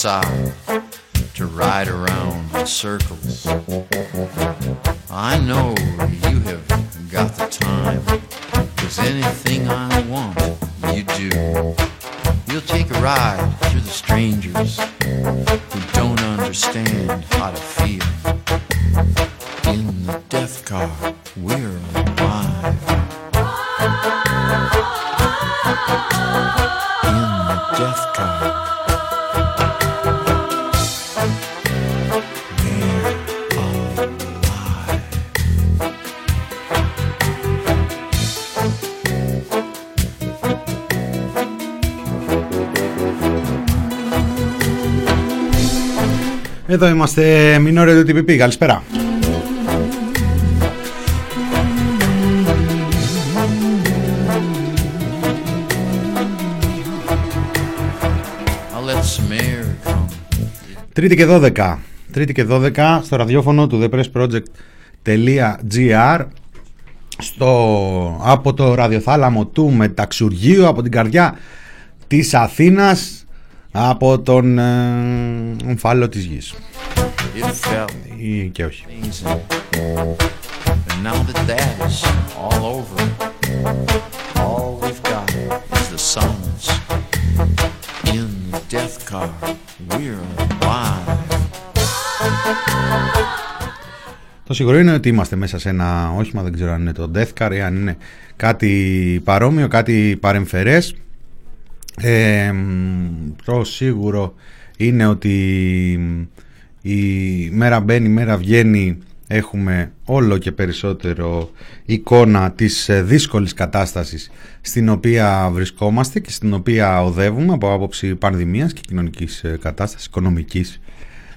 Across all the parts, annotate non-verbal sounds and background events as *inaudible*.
pensar. Εδώ είμαστε, μινόρε του TPP. Καλησπέρα. I'll let some air come. Τρίτη και 12. Τρίτη και 12 στο ραδιόφωνο του thepressproject.gr στο, από το ραδιοθάλαμο του Μεταξουργείου, από την καρδιά της Αθήνας, από τον ε, ομφάλο της γης. It felt Ή και όχι. amazing. And now that that is all over, all we've got is the silence. In the death car, we're alive. Το σίγουρο είναι ότι είμαστε μέσα σε ένα όχημα, δεν ξέρω αν είναι το Death Car ή αν είναι κάτι παρόμοιο, κάτι παρεμφερές. Ε, μ, το σίγουρο είναι ότι η μέρα μπαίνει, η μέρα βγαίνει, έχουμε όλο και περισσότερο εικόνα της ε, δύσκολης κατάστασης στην οποία βρισκόμαστε και στην οποία οδεύουμε από άποψη πανδημίας και κοινωνικής ε, κατάστασης, οικονομικής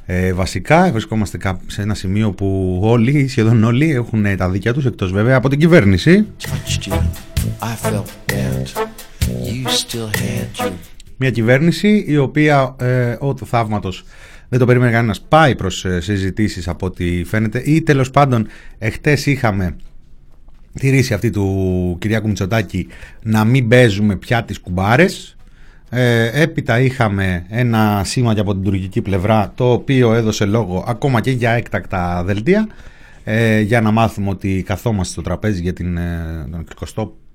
ε, βασικά βρισκόμαστε κάπου σε ένα σημείο που όλοι, σχεδόν όλοι, έχουν τα δίκια τους εκτός βέβαια από την κυβέρνηση. Touched you, I felt bad. You still had your Μια κυβέρνηση η οποία ε, ο του θαύματος δεν το περίμενε κανένας. Πάει προς ε, συζητήσεις από ό,τι φαίνεται. Ή τέλος πάντων εχθές είχαμε τη ρίση αυτή του Κυριάκου Μητσοτάκη να μην παίζουμε πια τις κουμπάρες. Ε, έπειτα είχαμε ένα σήμα και από την τουρκική πλευρά το οποίο έδωσε λόγο ακόμα και για έκτακτα δελτία ε, για να μάθουμε ότι καθόμαστε στο τραπέζι για την, ε, τον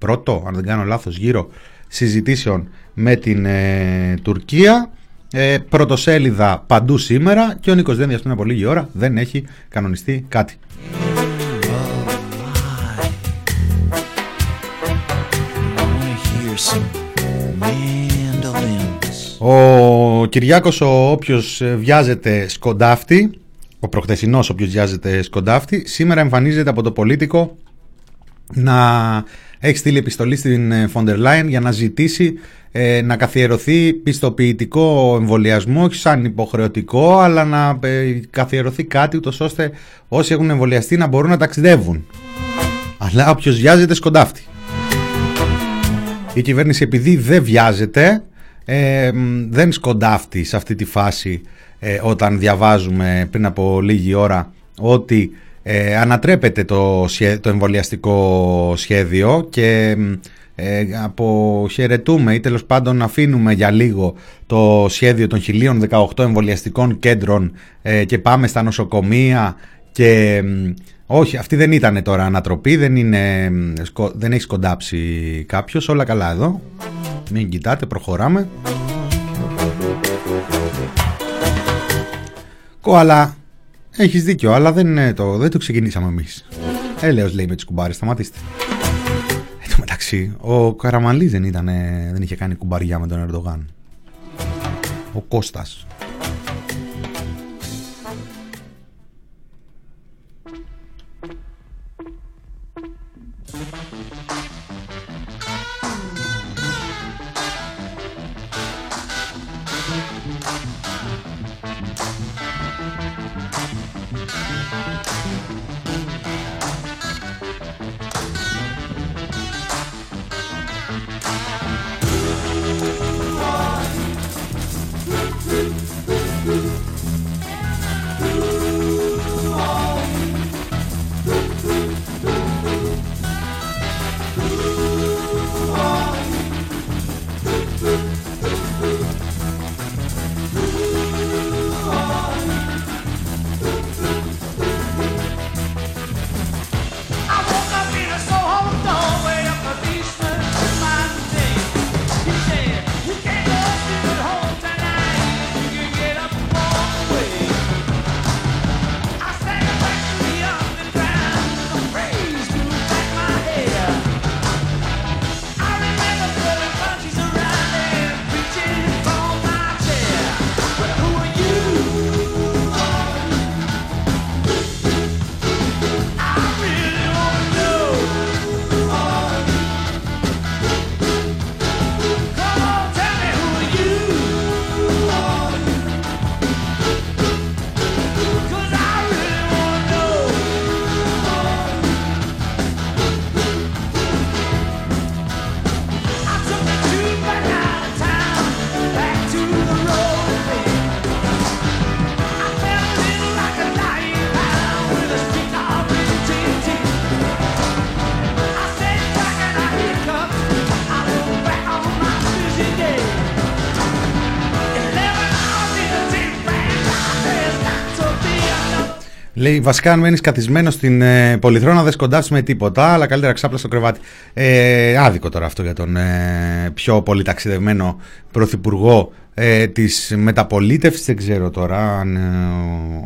21ο αν δεν κάνω λάθος γύρω συζητήσεων με την ε, Τουρκία ε, πρωτοσέλιδα παντού σήμερα και ο Νίκος Δένδιας πριν από λίγη ώρα δεν έχει κανονιστεί κάτι. I wanna hear some mandolins. Ο Κυριάκος ο όποιος ε, βιάζεται σκοντάφτη, ο προχθεσινός όποιος βιάζεται σκοντάφτη, σήμερα εμφανίζεται από το πολίτικο να έχει στείλει επιστολή στην Φοντερ Λάιν για να ζητήσει ε, να καθιερωθεί πιστοποιητικό εμβολιασμό, όχι σαν υποχρεωτικό, αλλά να ε, καθιερωθεί κάτι ούτως ώστε όσοι έχουν εμβολιαστεί να μπορούν να ταξιδεύουν. Αλλά όποιος βιάζεται σκοντάφτη. Η κυβέρνηση επειδή δεν βιάζεται ε, μ, δεν σκοντάφτει σε αυτή τη φάση ε, όταν διαβάζουμε πριν από λίγη ώρα ότι ε, ανατρέπεται το, σχέ- το εμβολιαστικό σχέδιο και μ, ε, αποχαιρετούμε ή τέλος πάντων αφήνουμε για λίγο το σχέδιο των 1018 εμβολιαστικών κέντρων ε, και πάμε στα νοσοκομεία και μ, όχι, αυτή δεν ήταν τώρα ανατροπή, δεν, είναι, μ, σκο- δεν έχει σκοντάψει κάποιος, όλα καλά εδώ. Μην κοιτάτε, προχωράμε. Κοαλά, έχεις δίκιο, αλλά δεν, είναι το, δεν το ξεκινήσαμε εμείς. Έλεος λέει με τις κουμπάρες, σταματήστε. Εν τω μεταξύ, ο Καραμαλής δεν, ήταν, δεν είχε κάνει κουμπαριά με τον Ερντογάν. Ο Κώστας. Λέει βασικά αν μένεις καθισμένος στην ε, Πολυθρόνα δεν σκοντάψει με τίποτα, αλλά καλύτερα ξάπλα στο κρεβάτι. Ε, άδικο τώρα αυτό για τον ε, πιο πολύ ταξιδευμένο πρωθυπουργό ε, της μεταπολίτευσης. Δεν ξέρω τώρα αν ε,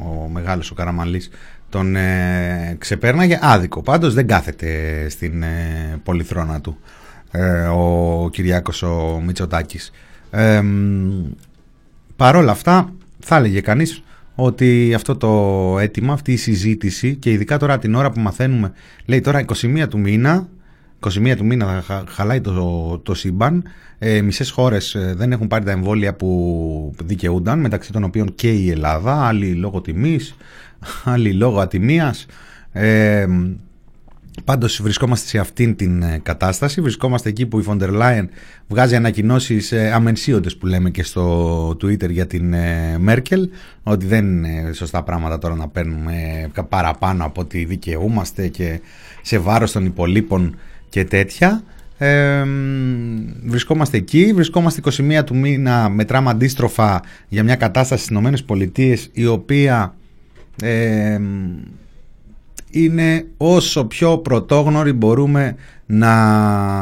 ο, ο μεγάλος ο Καραμαλής τον ε, ξεπέρναγε. Άδικο πάντως δεν κάθεται στην ε, Πολυθρόνα του ε, ο Κυριάκος ο Μητσοτάκης. Ε, παρόλα αυτά θα έλεγε κανείς ότι αυτό το αίτημα, αυτή η συζήτηση και ειδικά τώρα την ώρα που μαθαίνουμε, λέει τώρα 21 του μήνα, 21 του μήνα θα χαλάει το, το σύμπαν, ε, μισές χώρες ε, δεν έχουν πάρει τα εμβόλια που δικαιούνταν, μεταξύ των οποίων και η Ελλάδα, άλλοι λόγω τιμής, *laughs* άλλοι λόγω ατιμίας. Ε, Πάντως βρισκόμαστε σε αυτήν την ε, κατάσταση. Βρισκόμαστε εκεί που η Φοντερ Λάιεν βγάζει ανακοινώσεις αμενσίωτες που λέμε και στο Twitter για την ε, Μέρκελ. Ότι δεν είναι σωστά πράγματα τώρα να παίρνουμε παραπάνω από ότι δικαιούμαστε και σε βάρος των υπολείπων και τέτοια. Ε, βρισκόμαστε εκεί, βρισκόμαστε 21 του μήνα, μετράμε αντίστροφα για μια κατάσταση στις ΗΠΑ η οποία ε, είναι όσο πιο πρωτόγνωροι μπορούμε να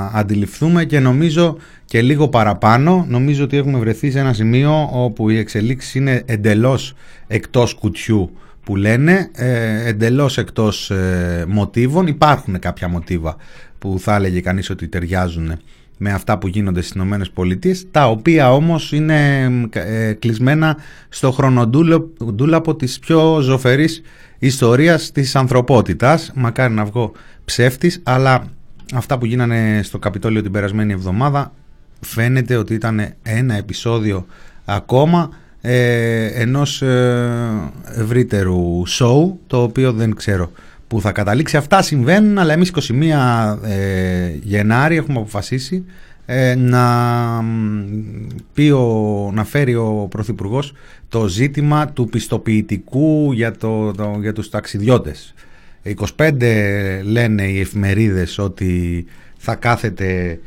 αντιληφθούμε και νομίζω και λίγο παραπάνω νομίζω ότι έχουμε βρεθεί σε ένα σημείο όπου η εξελίξη είναι εντελώς εκτός κουτιού που λένε, ε, εντελώς εκτός ε, μοτίβων. Υπάρχουν κάποια μοτίβα που θα έλεγε κανείς ότι ταιριάζουν με αυτά που γίνονται στις Ηνωμένες Πολιτείες, τα οποία όμως είναι ε, κλεισμένα στο χρονοτούλαπο της πιο ζωφερής ιστορίας της ανθρωπότητας. Μακάρι να βγω ψεύτης, αλλά αυτά που γίνανε στο Καπιτόλιο την περασμένη εβδομάδα φαίνεται ότι ήταν ένα επεισόδιο ακόμα ε, ενός ε, ευρύτερου show, το οποίο δεν ξέρω που θα καταλήξει. Αυτά συμβαίνουν, αλλά εμείς 21 ε, Γενάρη έχουμε αποφασίσει ε, να, πει να φέρει ο Πρωθυπουργός το ζήτημα του πιστοποιητικού για, το, το, για τους ταξιδιώτες. 25 λένε οι εφημερίδες ότι θα κάθεται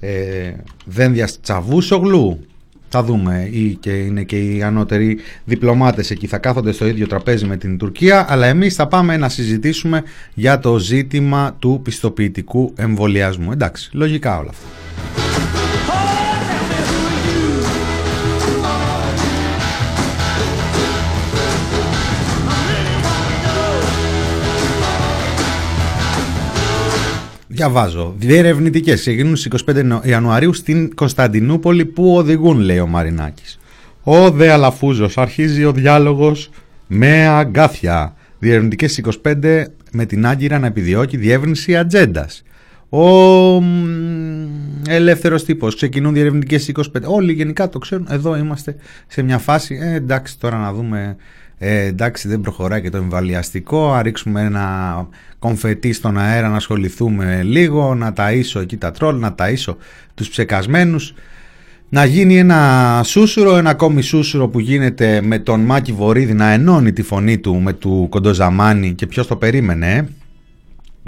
ε, δένδια τσαβούσογλου θα δούμε ή και είναι και οι ανώτεροι διπλωμάτες εκεί θα κάθονται στο ίδιο τραπέζι με την Τουρκία αλλά εμείς θα πάμε να συζητήσουμε για το ζήτημα του πιστοποιητικού εμβολιασμού. Εντάξει, λογικά όλα αυτά. Διαβάζω. Διερευνητικές ξεκινούν στις 25 Ιανουαρίου στην Κωνσταντινούπολη που οδηγούν, λέει ο Μαρινάκης. Ο Δε Αλαφούζος. Αρχίζει ο διάλογος με αγκάθια. Διερευνητικές 25 με την Άγκυρα να επιδιώκει διεύρυνση ατζέντας. Ο ελεύθερος τύπος ξεκινούν διερευνητικές 25 όλοι γενικά το ξέρουν εδώ είμαστε σε μια φάση ε, εντάξει τώρα να δούμε ε, εντάξει δεν προχωράει και το εμβαλιαστικό, α ρίξουμε ένα κομφετί στον αέρα να ασχοληθούμε λίγο, να ταΐσω εκεί τα τρόλ, να ταΐσω τους ψεκασμένους, να γίνει ένα σούσουρο, ένα ακόμη σούσουρο που γίνεται με τον Μάκη Βορύδη να ενώνει τη φωνή του με του Κοντοζαμάνη και ποιος το περίμενε, ε;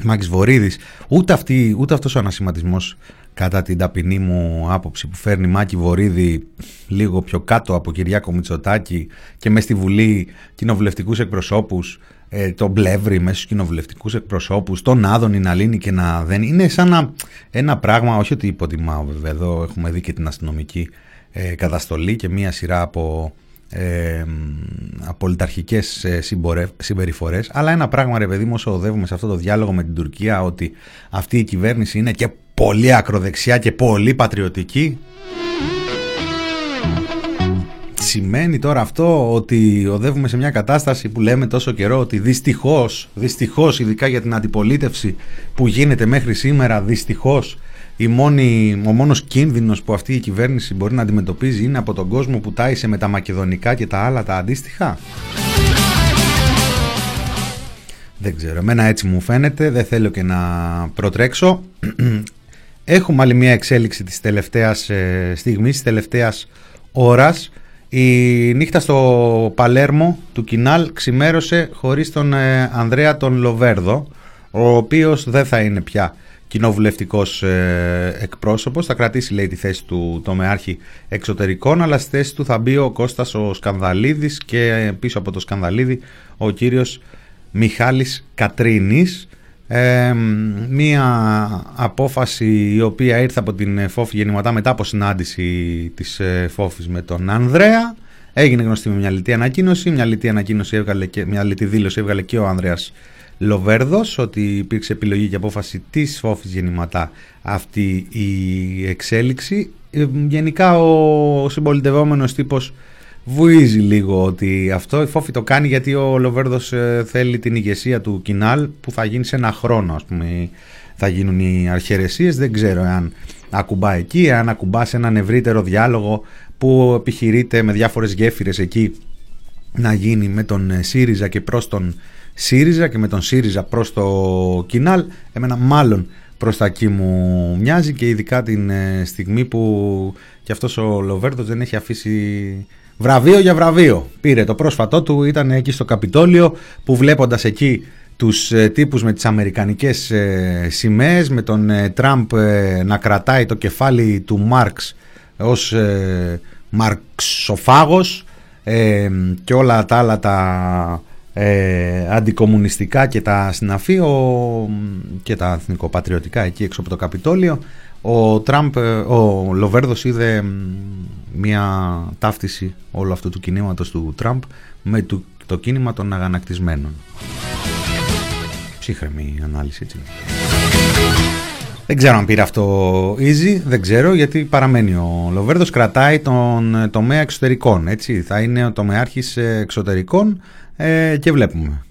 Μάκης Βορύδης, ούτε, αυτή, ούτε αυτός ο ανασηματισμός κατά την ταπεινή μου άποψη που φέρνει Μάκη Βορύδη λίγο πιο κάτω από Κυριάκο Μητσοτάκη και μες στη Βουλή κοινοβουλευτικούς εκπροσώπους ε, τον Πλεύρη μέσα στους κοινοβουλευτικούς εκπροσώπους τον Άδωνη να λύνει και να δεν είναι σαν ένα, πράγμα όχι ότι υποτιμάω βέβαια εδώ έχουμε δει και την αστυνομική ε, καταστολή και μία σειρά από ε, απολυταρχικές ε, συμπεριφορές αλλά ένα πράγμα ρε παιδί μου όσο οδεύουμε σε αυτό το διάλογο με την Τουρκία ότι αυτή η κυβέρνηση είναι και πολύ ακροδεξιά και πολύ πατριωτική σημαίνει τώρα αυτό ότι οδεύουμε σε μια κατάσταση που λέμε τόσο καιρό ότι δυστυχώς, δυστυχώς ειδικά για την αντιπολίτευση που γίνεται μέχρι σήμερα δυστυχώς η μόνη, ο μόνος κίνδυνος που αυτή η κυβέρνηση μπορεί να αντιμετωπίζει είναι από τον κόσμο που τάισε με τα μακεδονικά και τα άλλα τα αντίστοιχα. Δεν ξέρω, εμένα έτσι μου φαίνεται, δεν θέλω και να προτρέξω. Έχουμε άλλη μια εξέλιξη της τελευταίας ε, στιγμής, της τελευταίας ώρας. Η νύχτα στο Παλέρμο του Κινάλ ξημέρωσε χωρίς τον ε, Ανδρέα τον Λοβέρδο, ο οποίος δεν θα είναι πια κοινοβουλευτικός ε, εκπρόσωπος. Θα κρατήσει λέει τη θέση του τομεάρχη εξωτερικών, αλλά στη θέση του θα μπει ο Κώστας ο Σκανδαλίδης και πίσω από το Σκανδαλίδη ο κύριος Μιχάλης Κατρίνης μία απόφαση η οποία ήρθε από την Φόφη γεννηματά μετά από συνάντηση της Φόφης με τον Ανδρέα. Έγινε γνωστή με μια λιτή ανακοίνωση. Μια λιτή, ανακοίνωση έβγαλε και, μια λιτή δήλωση έβγαλε και ο Ανδρέας Λοβέρδος ότι υπήρξε επιλογή και απόφαση της Φόφης γεννηματά αυτή η εξέλιξη. Ε, γενικά ο συμπολιτευόμενος τύπος βουίζει λίγο ότι αυτό η Φόφη το κάνει γιατί ο Λοβέρδος ε, θέλει την ηγεσία του Κινάλ που θα γίνει σε ένα χρόνο ας πούμε θα γίνουν οι αρχαιρεσίες. Δεν ξέρω αν ακουμπά εκεί αν ακουμπά σε έναν ευρύτερο διάλογο που επιχειρείται με διάφορες γέφυρες εκεί να γίνει με τον ε, ΣΥΡΙΖΑ και προς τον ΣΥΡΙΖΑ και με τον ΣΥΡΙΖΑ προς το Κινάλ. Εμένα μάλλον προς τα εκεί μου μοιάζει και ειδικά την ε, στιγμή που και αυτός ο Λοβέρδος δεν έχει αφήσει Βραβείο για βραβείο. Πήρε το πρόσφατό του, ήταν εκεί στο Καπιτόλιο που βλέποντας εκεί τους ε, τύπους με τις αμερικανικές ε, σημαίες, με τον ε, Τραμπ να κρατάει το κεφάλι του Μάρξ ως μαρξοφάγος και όλα τα άλλα τα αντικομουνιστικά και τα συναφή και τα εθνικοπατριωτικά εκεί έξω από το Καπιτόλιο ο Τραμπ, ο Λοβέρδος είδε μια ταύτιση όλου αυτού του κινήματος του Τραμπ με το, το κίνημα των αγανακτισμένων. Ψύχρεμη ανάλυση έτσι. Δεν ξέρω αν πήρε αυτό easy, δεν ξέρω γιατί παραμένει ο Λοβέρδος κρατάει τον τομέα εξωτερικών έτσι, θα είναι ο τομεάρχης εξωτερικών ε, και βλέπουμε.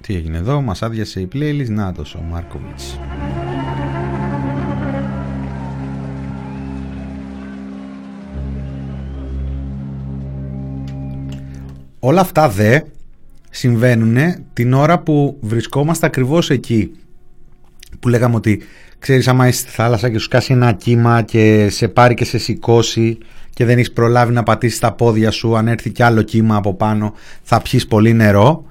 Τι έγινε εδώ, μας άδειασε η playlist, να ο Μάρκοβιτς. Όλα αυτά δε συμβαίνουν την ώρα που βρισκόμαστε ακριβώς εκεί. Που λέγαμε ότι ξέρεις άμα είσαι στη θάλασσα και σου κάσει ένα κύμα και σε πάρει και σε σηκώσει και δεν έχεις προλάβει να πατήσεις τα πόδια σου αν έρθει κι άλλο κύμα από πάνω θα πιείς πολύ νερό.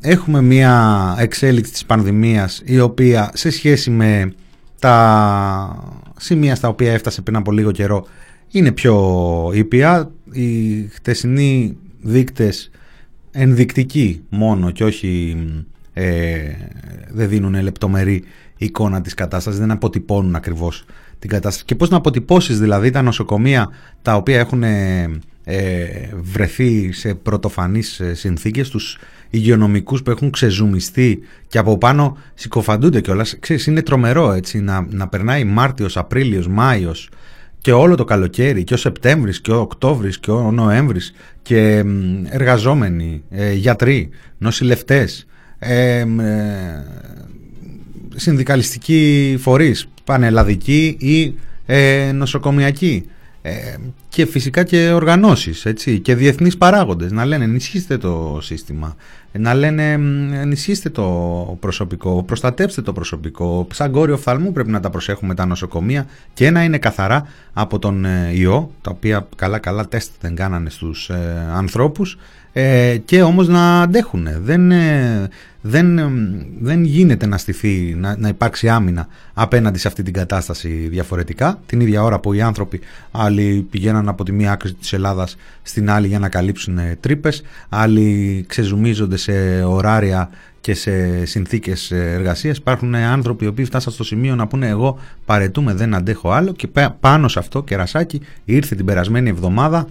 Έχουμε μια εξέλιξη της πανδημίας η οποία σε σχέση με τα σημεία στα οποία έφτασε πριν από λίγο καιρό είναι πιο ήπια. Η χτεσινή δείκτες ενδεικτικοί μόνο και όχι ε, δεν δίνουν λεπτομερή εικόνα της κατάστασης, δεν αποτυπώνουν ακριβώς την κατάσταση. Και πώς να αποτυπώσεις δηλαδή τα νοσοκομεία τα οποία έχουν ε, βρεθεί σε πρωτοφανείς ε, συνθήκες, τους υγειονομικούς που έχουν ξεζουμιστεί και από πάνω συκοφαντούνται κιόλας. Ξέρεις, είναι τρομερό έτσι να, να περνάει Μάρτιος, Απρίλιος, Μάιος και όλο το καλοκαίρι και ο Σεπτέμβρης και ο Οκτώβρης και ο Νοέμβρης και εργαζόμενοι, ε, γιατροί, νοσηλευτές, ε, ε, συνδικαλιστικοί φορείς, πανελλαδικοί ή ε, νοσοκομιακοί ε, και φυσικά και οργανώσεις έτσι, και διεθνείς παράγοντες να λένε ενισχύστε το σύστημα να λένε ενισχύστε το προσωπικό προστατέψτε το προσωπικό. Σαν κόριο οφθαλμού πρέπει να τα προσέχουμε τα νοσοκομεία και να είναι καθαρά από τον ε, ιό τα οποία καλά καλά τεστ δεν κάνανε στους ε, ανθρώπους ε, και όμως να αντέχουν. Δεν, ε, δεν, ε, δεν γίνεται να στηθεί, να, να υπάρξει άμυνα απέναντι σε αυτή την κατάσταση διαφορετικά. Την ίδια ώρα που οι άνθρωποι άλλοι πηγαίναν από τη μία άκρη της Ελλάδας στην άλλη για να καλύψουν τρύπες, άλλοι ξεζουμίζονται σε ωράρια και σε συνθήκες εργασίας υπάρχουν άνθρωποι οι οποίοι φτάσαν στο σημείο να πούνε εγώ παρετούμε δεν αντέχω άλλο και πάνω σε αυτό κερασάκι ήρθε την περασμένη εβδομάδα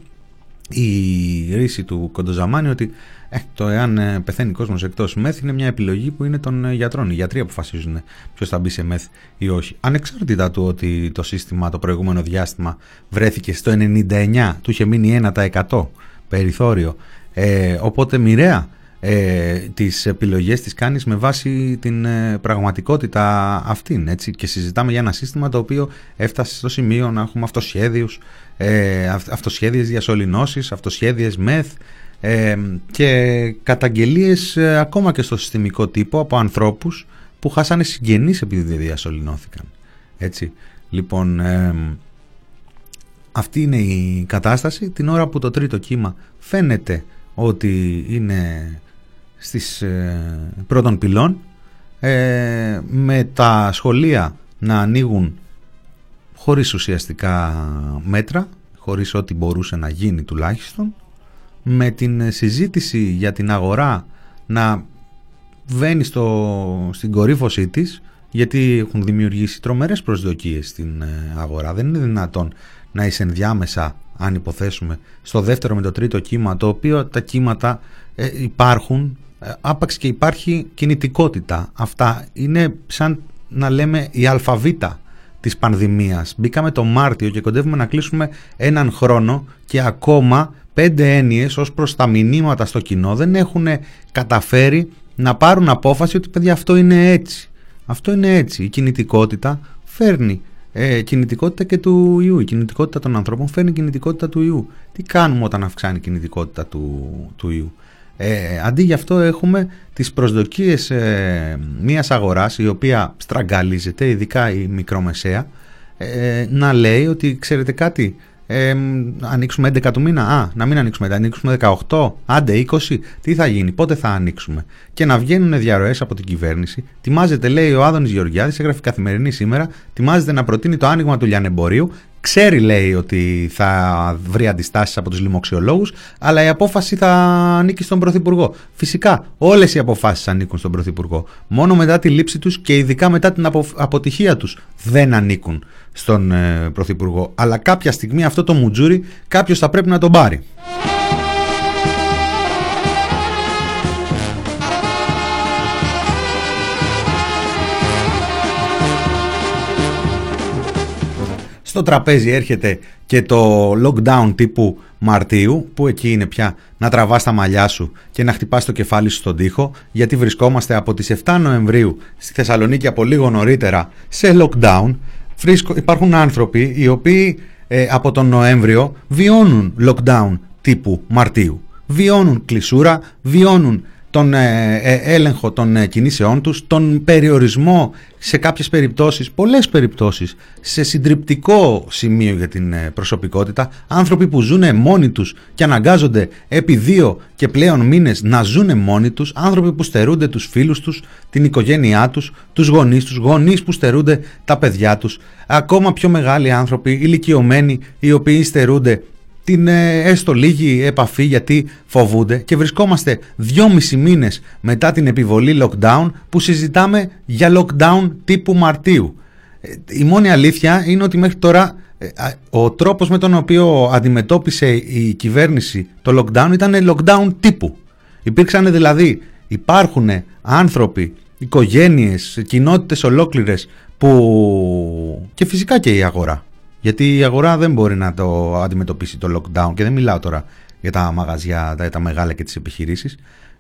η ρίση του Κοντοζαμάνη ότι ε, το εάν ε, πεθαίνει κόσμος εκτός μεθ είναι μια επιλογή που είναι των ε, γιατρών. Οι γιατροί αποφασίζουν ποιος θα μπει σε μεθ ή όχι. Ανεξάρτητα του ότι το σύστημα το προηγούμενο διάστημα βρέθηκε στο 99, του είχε μείνει 1% περιθώριο. Ε, οπότε μοιραία ε, τις επιλογές τις κάνεις με βάση την ε, πραγματικότητα αυτήν έτσι. Και συζητάμε για ένα σύστημα το οποίο έφτασε στο σημείο να έχουμε αυτοσχέδιους ε, αυτοσχέδιες διασωληνώσεις, αυτοσχέδιες μεθ ε, και καταγγελίες ε, ακόμα και στο συστημικό τύπο από ανθρώπους που χάσανε συγγενείς επειδή δεν διασωληνώθηκαν έτσι. Λοιπόν ε, αυτή είναι η κατάσταση. Την ώρα που το τρίτο κύμα φαίνεται ότι είναι στις ε, πρώτων πυλών ε, με τα σχολεία να ανοίγουν χωρίς ουσιαστικά μέτρα, χωρίς ό,τι μπορούσε να γίνει τουλάχιστον, με την συζήτηση για την αγορά να βαίνει στο, στην κορύφωσή της γιατί έχουν δημιουργήσει τρομερές προσδοκίες στην ε, αγορά. Δεν είναι δυνατόν να είσαι ενδιάμεσα, αν υποθέσουμε, στο δεύτερο με το τρίτο κύμα, το οποίο τα κύματα ε, υπάρχουν, ε, άπαξ και υπάρχει κινητικότητα. Αυτά είναι σαν να λέμε η αλφαβήτα της πανδημίας. Μπήκαμε το Μάρτιο και κοντεύουμε να κλείσουμε έναν χρόνο και ακόμα πέντε έννοιες ως προς τα μηνύματα στο κοινό δεν έχουν καταφέρει να πάρουν απόφαση ότι παιδιά αυτό είναι έτσι. Αυτό είναι έτσι. Η κινητικότητα φέρνει ε, κινητικότητα και του ιού. Η κινητικότητα των ανθρώπων φέρνει κινητικότητα του ιού. Τι κάνουμε όταν αυξάνει η κινητικότητα του, του ιού; Ε, αντί γι' αυτό έχουμε τις προσδοκίες ε, μιας αγοράς η οποία στραγγαλίζεται, ειδικά η μικρομεσαία, ε, να λέει ότι ξέρετε κάτι, ε, ανοίξουμε 11 του μήνα, α, να μην ανοίξουμε, να ανοίξουμε 18, άντε 20, τι θα γίνει, πότε θα ανοίξουμε; Και να βγαίνουν διαρροές από την κυβέρνηση. Τιμάζεται, λέει ο Άδωνης Γεωργιάδης, έγραφε καθημερινή σήμερα, τιμάζεται να προτείνει το άνοιγμα του λιανεμπορίου. Ξέρει, λέει, ότι θα βρει αντιστάσεις από τους λοιμοξιολόγους, αλλά η απόφαση θα ανήκει στον Πρωθυπουργό. Φυσικά, όλες οι αποφάσεις ανήκουν στον Πρωθυπουργό. Μόνο μετά τη λήψη τους και ειδικά μετά την αποτυχία τους δεν ανήκουν στον ε, Πρωθυπουργό. Αλλά κάποια στιγμή αυτό το μουτζούρι κάποιος θα πρέπει να τον πάρει. Στο τραπέζι έρχεται και το lockdown τύπου Μαρτίου, που εκεί είναι πια να τραβάς τα μαλλιά σου και να χτυπάς το κεφάλι σου στον τοίχο, γιατί βρισκόμαστε από τις 7 Νοεμβρίου στη Θεσσαλονίκη από λίγο νωρίτερα σε lockdown. Υπάρχουν άνθρωποι οι οποίοι ε, από τον Νοέμβριο βιώνουν lockdown τύπου Μαρτίου. Βιώνουν κλεισούρα, βιώνουν τον ε, ε, έλεγχο των ε, κινήσεών τους, τον περιορισμό σε κάποιες περιπτώσεις, πολλές περιπτώσεις, σε συντριπτικό σημείο για την προσωπικότητα, άνθρωποι που ζουν μόνοι τους και αναγκάζονται επί δύο και πλέον μήνες να ζουν μόνοι τους, άνθρωποι που στερούνται τους φίλους τους, την οικογένειά τους, τους γονείς τους, γονείς που στερούνται τα παιδιά τους, ακόμα πιο μεγάλοι άνθρωποι, ηλικιωμένοι, οι οποίοι στερούνται την ε, έστω λίγη επαφή γιατί φοβούνται και βρισκόμαστε δυόμισι μήνες μετά την επιβολή lockdown που συζητάμε για lockdown τύπου Μαρτίου. Ε, η μόνη αλήθεια είναι ότι μέχρι τώρα ε, ο τρόπος με τον οποίο αντιμετώπισε η κυβέρνηση το lockdown ήταν lockdown τύπου. Υπήρξαν δηλαδή, υπάρχουν άνθρωποι, οικογένειες, κοινότητες ολόκληρες που και φυσικά και η αγορά γιατί η αγορά δεν μπορεί να το αντιμετωπίσει το lockdown και δεν μιλάω τώρα για τα μαγαζιά, τα, τα μεγάλα και τις επιχειρήσεις.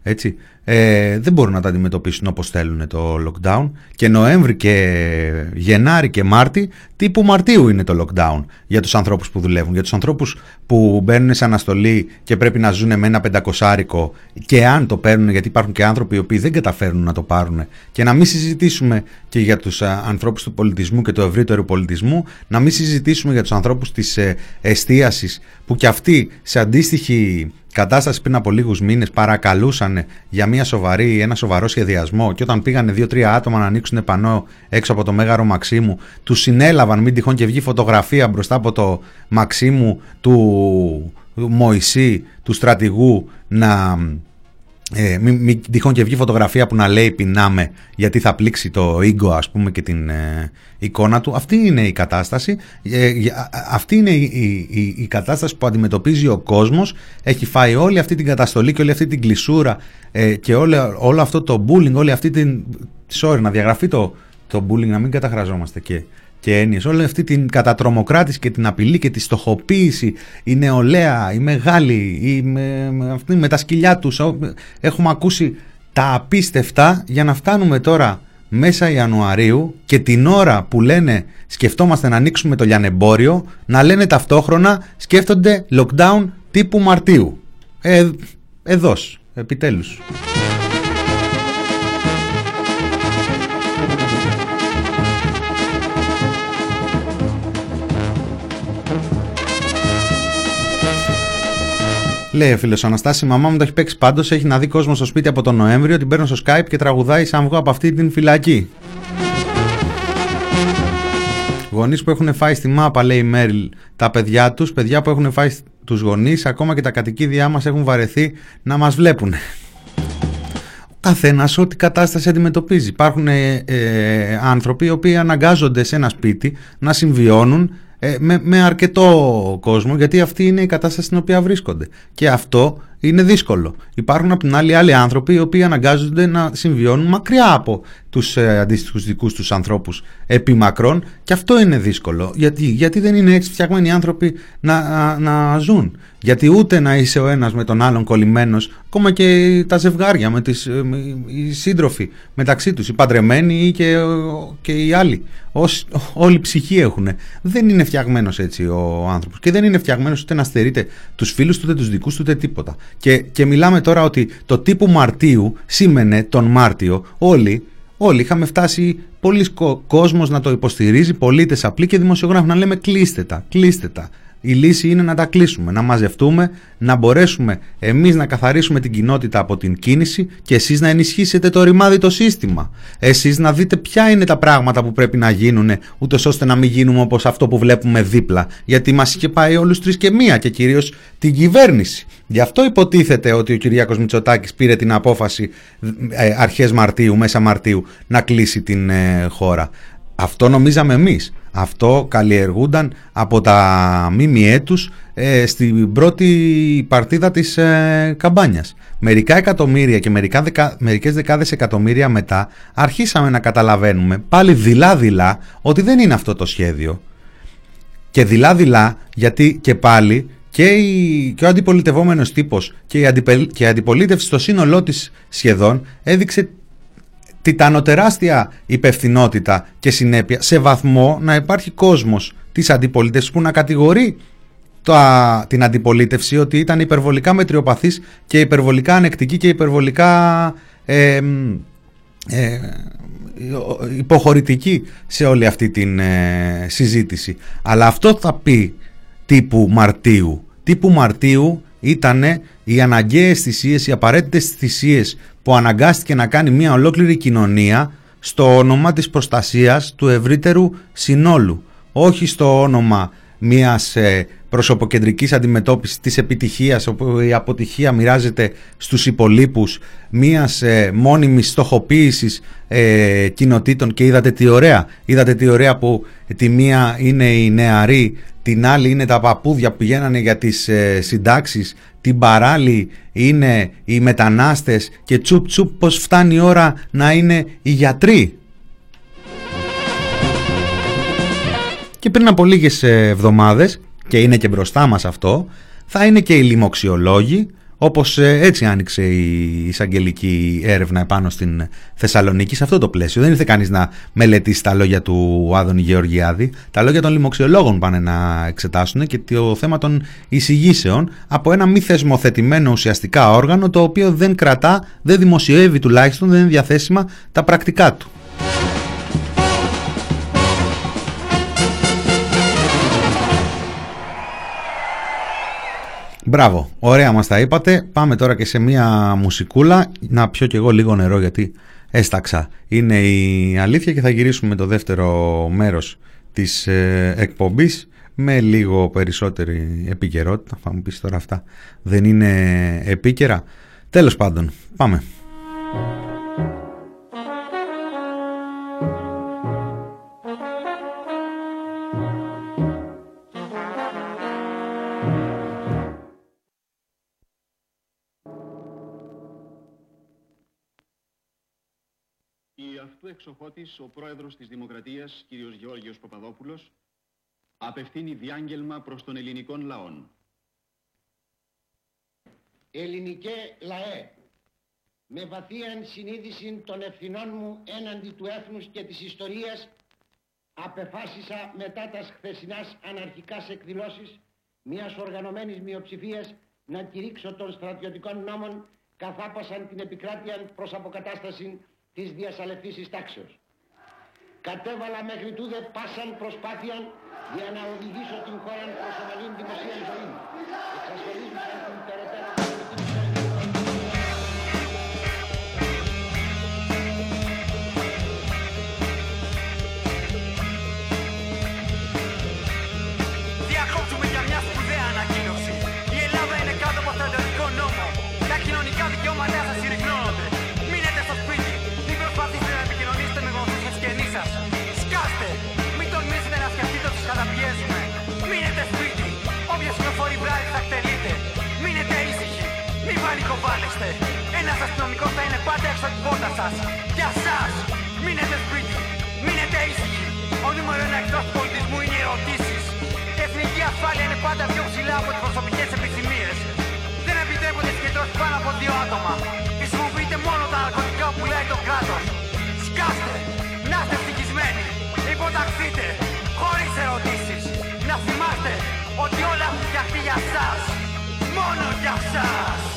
Έτσι. Ε, δεν μπορούν να τα αντιμετωπίσουν όπως θέλουν το lockdown και Νοέμβρη και Γενάρη και Μάρτι τύπου Μαρτίου είναι το lockdown για τους ανθρώπους που δουλεύουν για τους ανθρώπους που μπαίνουν σε αναστολή και πρέπει να ζουν με ένα πεντακοσάρικο και αν το παίρνουν γιατί υπάρχουν και άνθρωποι οι οποίοι δεν καταφέρνουν να το πάρουν και να μην συζητήσουμε και για τους ανθρώπους του πολιτισμού και του ευρύτερου πολιτισμού να μην συζητήσουμε για τους ανθρώπους της ε, εστίασης που και αυτοί σε αντίστοιχη κατάσταση πριν από λίγους μήνες παρακαλούσαν για μια σοβαρή, ένα σοβαρό σχεδιασμό και όταν πήγανε δύο-τρία άτομα να ανοίξουν πανό έξω από το μέγαρο Μαξίμου, τους συνέλαβαν μην τυχόν και βγει φωτογραφία μπροστά από το Μαξίμου του Μωυσή, του στρατηγού να ε, μην, μην τυχόν και βγει φωτογραφία που να λέει πεινάμε γιατί θα πλήξει το ego ας πούμε και την ε, εικόνα του. Αυτή είναι η κατάσταση. Ε, αυτή είναι η, η, η, κατάσταση που αντιμετωπίζει ο κόσμος. Έχει φάει όλη αυτή την καταστολή και όλη αυτή την κλεισούρα ε, και όλο, όλο αυτό το bullying όλη αυτή την sorry να διαγραφεί το, το bullying να μην καταχραζόμαστε και και έννοιες, όλη αυτή την κατατρομοκράτηση και την απειλή και τη στοχοποίηση, η νεολαία, η μεγάλη, η, με, αυτή, με τα σκυλιά τους, έχουμε ακούσει τα απίστευτα για να φτάνουμε τώρα μέσα Ιανουαρίου και την ώρα που λένε σκεφτόμαστε να ανοίξουμε το λιανεμπόριο, να λένε ταυτόχρονα σκέφτονται lockdown τύπου Μαρτίου. Ε, εδώς, επιτέλους. Λέει ο φίλος Αναστάσης, η μαμά μου το έχει παίξει πάντως. Έχει να δει κόσμο στο σπίτι από τον Νοέμβριο. Την παίρνω στο Skype και τραγουδάει σαν βγω από αυτή την φυλακή. Γονείς που έχουν φάει στη μάπα, λέει η Μέριλ, τα παιδιά τους, παιδιά που έχουν φάει τους γονείς, ακόμα και τα κατοικίδια μας έχουν βαρεθεί να μας βλέπουν. καθένας ό,τι κατάσταση αντιμετωπίζει. Υπάρχουν ε, ε, άνθρωποι οι οποίοι αναγκάζονται σε ένα σπίτι να συμβιώνουν ε, με, με αρκετό κόσμο γιατί αυτή είναι η κατάσταση στην οποία βρίσκονται. Και αυτό είναι δύσκολο. Υπάρχουν από την άλλη άλλοι άνθρωποι οι οποίοι αναγκάζονται να συμβιώνουν μακριά από τους ε, αντίστοιχους δικούς τους ανθρώπους επί μακρόν και αυτό είναι δύσκολο. Γιατί, γιατί δεν είναι έτσι φτιαγμένοι οι άνθρωποι να, να, ζουν. Γιατί ούτε να είσαι ο ένας με τον άλλον κολλημένος, ακόμα και τα ζευγάρια, με τις, ε, με, οι σύντροφοι μεταξύ τους, οι παντρεμένοι ή και, και οι άλλοι. Όσοι, όλη ψυχή έχουν. Δεν είναι φτιαγμένος έτσι ο άνθρωπος. Και δεν είναι φτιαγμένος ούτε να στερείται τους φίλους του, ούτε τους δικούς του, ούτε τίποτα. Και, και μιλάμε τώρα ότι το τύπου Μαρτίου σήμαινε τον Μάρτιο όλοι Όλοι είχαμε φτάσει, πολλοί κόσμος να το υποστηρίζει, πολίτες απλοί και δημοσιογράφοι να λέμε κλείστε τα, κλείστε τα. Η λύση είναι να τα κλείσουμε, να μαζευτούμε, να μπορέσουμε εμείς να καθαρίσουμε την κοινότητα από την κίνηση και εσείς να ενισχύσετε το ρημάδι το σύστημα. Εσείς να δείτε ποια είναι τα πράγματα που πρέπει να γίνουν, ούτως ώστε να μην γίνουμε όπως αυτό που βλέπουμε δίπλα. Γιατί μας είχε πάει όλους τρεις και μία και κυρίως την κυβέρνηση. Γι' αυτό υποτίθεται ότι ο Κυριάκος Μητσοτάκης πήρε την απόφαση ε, αρχές Μαρτίου, μέσα Μαρτίου, να κλείσει την ε, χώρα. Αυτό νομίζαμε εμείς. Αυτό καλλιεργούνταν από τα ΜΜΕ τους ε, στην πρώτη παρτίδα της ε, καμπάνιας. Μερικά εκατομμύρια και μερικά δεκα, μερικές δεκάδες εκατομμύρια μετά αρχίσαμε να καταλαβαίνουμε πάλι δειλά-δειλά ότι δεν είναι αυτό το σχέδιο. Και δειλά-δειλά γιατί και πάλι και, η, και ο αντιπολιτευόμενος τύπος και η, και η αντιπολίτευση στο σύνολό της σχεδόν έδειξε τιτανοτεράστια υπευθυνότητα και συνέπεια σε βαθμό να υπάρχει κόσμος της αντιπολίτευσης που να κατηγορεί το, την αντιπολίτευση ότι ήταν υπερβολικά μετριοπαθής και υπερβολικά ανεκτική και υπερβολικά ε, ε, υποχωρητική σε όλη αυτή την ε, συζήτηση. Αλλά αυτό θα πει τύπου Μαρτίου. Τύπου Μαρτίου ήταν οι αναγκαίες θυσίες, οι απαραίτητες θυσίες που αναγκάστηκε να κάνει μια ολόκληρη κοινωνία στο όνομα της προστασίας του ευρύτερου συνόλου. Όχι στο όνομα μιας ε, προσωποκεντρικής αντιμετώπισης της επιτυχίας όπου η αποτυχία μοιράζεται στους υπολείπους μιας ε, μόνιμης στοχοποίησης ε, κοινοτήτων και είδατε τι ωραία είδατε τι ωραία που τη μία είναι οι νεαροί την άλλη είναι τα παππούδια που πηγαίνανε για τις ε, συντάξεις την παράλληλη είναι οι μετανάστες και τσουπ τσουπ πως φτάνει η ώρα να είναι οι γιατροί. Και πριν από λίγες ε, εβδομάδες, και είναι και μπροστά μας αυτό, θα είναι και οι λοιμοξιολόγοι, όπως ε, έτσι άνοιξε η εισαγγελική έρευνα επάνω στην Θεσσαλονίκη σε αυτό το πλαίσιο. Δεν ήρθε κανείς να μελετήσει τα λόγια του Άδωνη Γεωργιάδη. Τα λόγια των λοιμοξιολόγων πάνε να εξετάσουν και το θέμα των εισηγήσεων από ένα μη θεσμοθετημένο ουσιαστικά όργανο το οποίο δεν κρατά, δεν δημοσιεύει τουλάχιστον, δεν είναι διαθέσιμα τα πρακτικά του. Μπράβο, ωραία μας τα είπατε. Πάμε τώρα και σε μία μουσικούλα. Να πιω κι εγώ λίγο νερό γιατί έσταξα. Είναι η αλήθεια και θα γυρίσουμε το δεύτερο μέρος της ε, εκπομπής με λίγο περισσότερη επικαιρότητα. Θα μου πεις τώρα αυτά δεν είναι επίκαιρα. Τέλος πάντων, πάμε. Εξοχότης, ο πρόεδρος της Δημοκρατίας, κ. Γεώργιος Παπαδόπουλος, απευθύνει διάγγελμα προς τον ελληνικών λαών. Ελληνικέ λαέ, με βαθία συνείδηση των ευθυνών μου έναντι του έθνους και της ιστορίας, απεφάσισα μετά τας χθεσινάς αναρχικάς εκδηλώσεις μιας οργανωμένης μειοψηφίας να κηρύξω των στρατιωτικών νόμων καθάπασαν την επικράτεια προς αποκατάσταση της διασαλευτής τάξεως. Κατέβαλα μέχρι τούδε πάσαν προσπάθεια για να οδηγήσω την χώρα προς ομαλήν δημοσία ζωή. Εξασφαλίζουσαν την θα είναι πάντα έξω από την πόρτα σας. Για σας, μείνετε σπίτι, μείνετε ήσυχοι. Ο νούμερο ένα εκτός του πολιτισμού είναι οι ερωτήσεις. Η εθνική ασφάλεια είναι πάντα πιο ψηλά από τις προσωπικές επιθυμίες. Δεν επιτρέπονται συγκεντρώσεις πάνω από δύο άτομα. Χρησιμοποιείτε μόνο τα ναρκωτικά που πουλάει το κράτος. Σκάστε, να είστε ευτυχισμένοι. Υποταχθείτε, χωρίς ερωτήσεις. Να θυμάστε ότι όλα έχουν φτιαχτεί για σας. Μόνο για σας.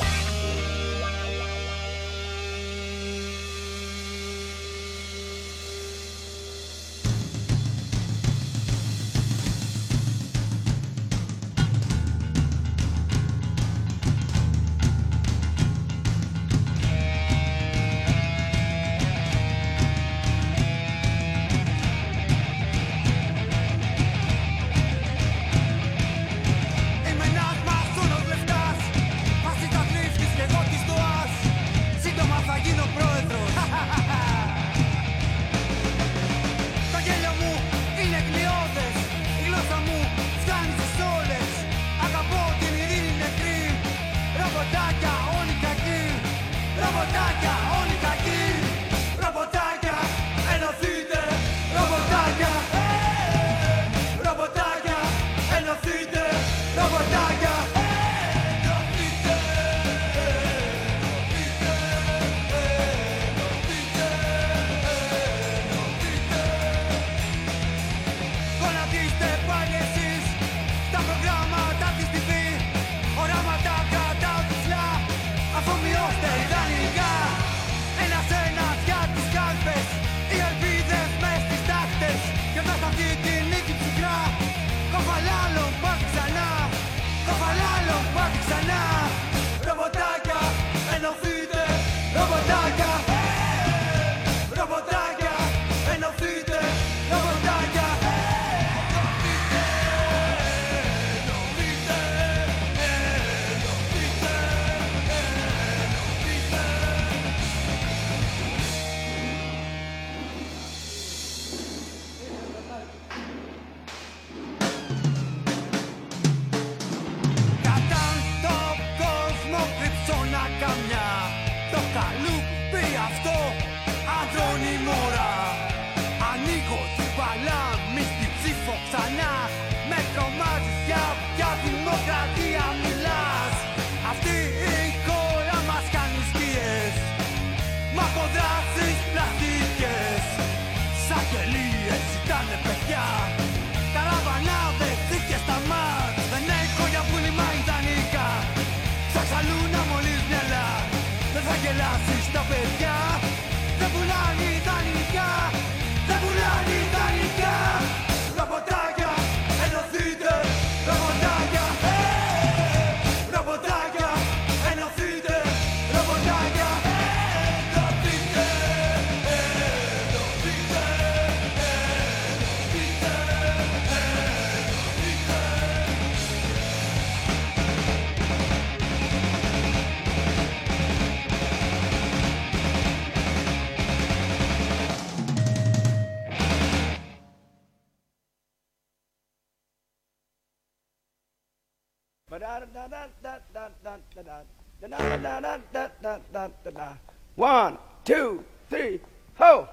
One, two, three, ho!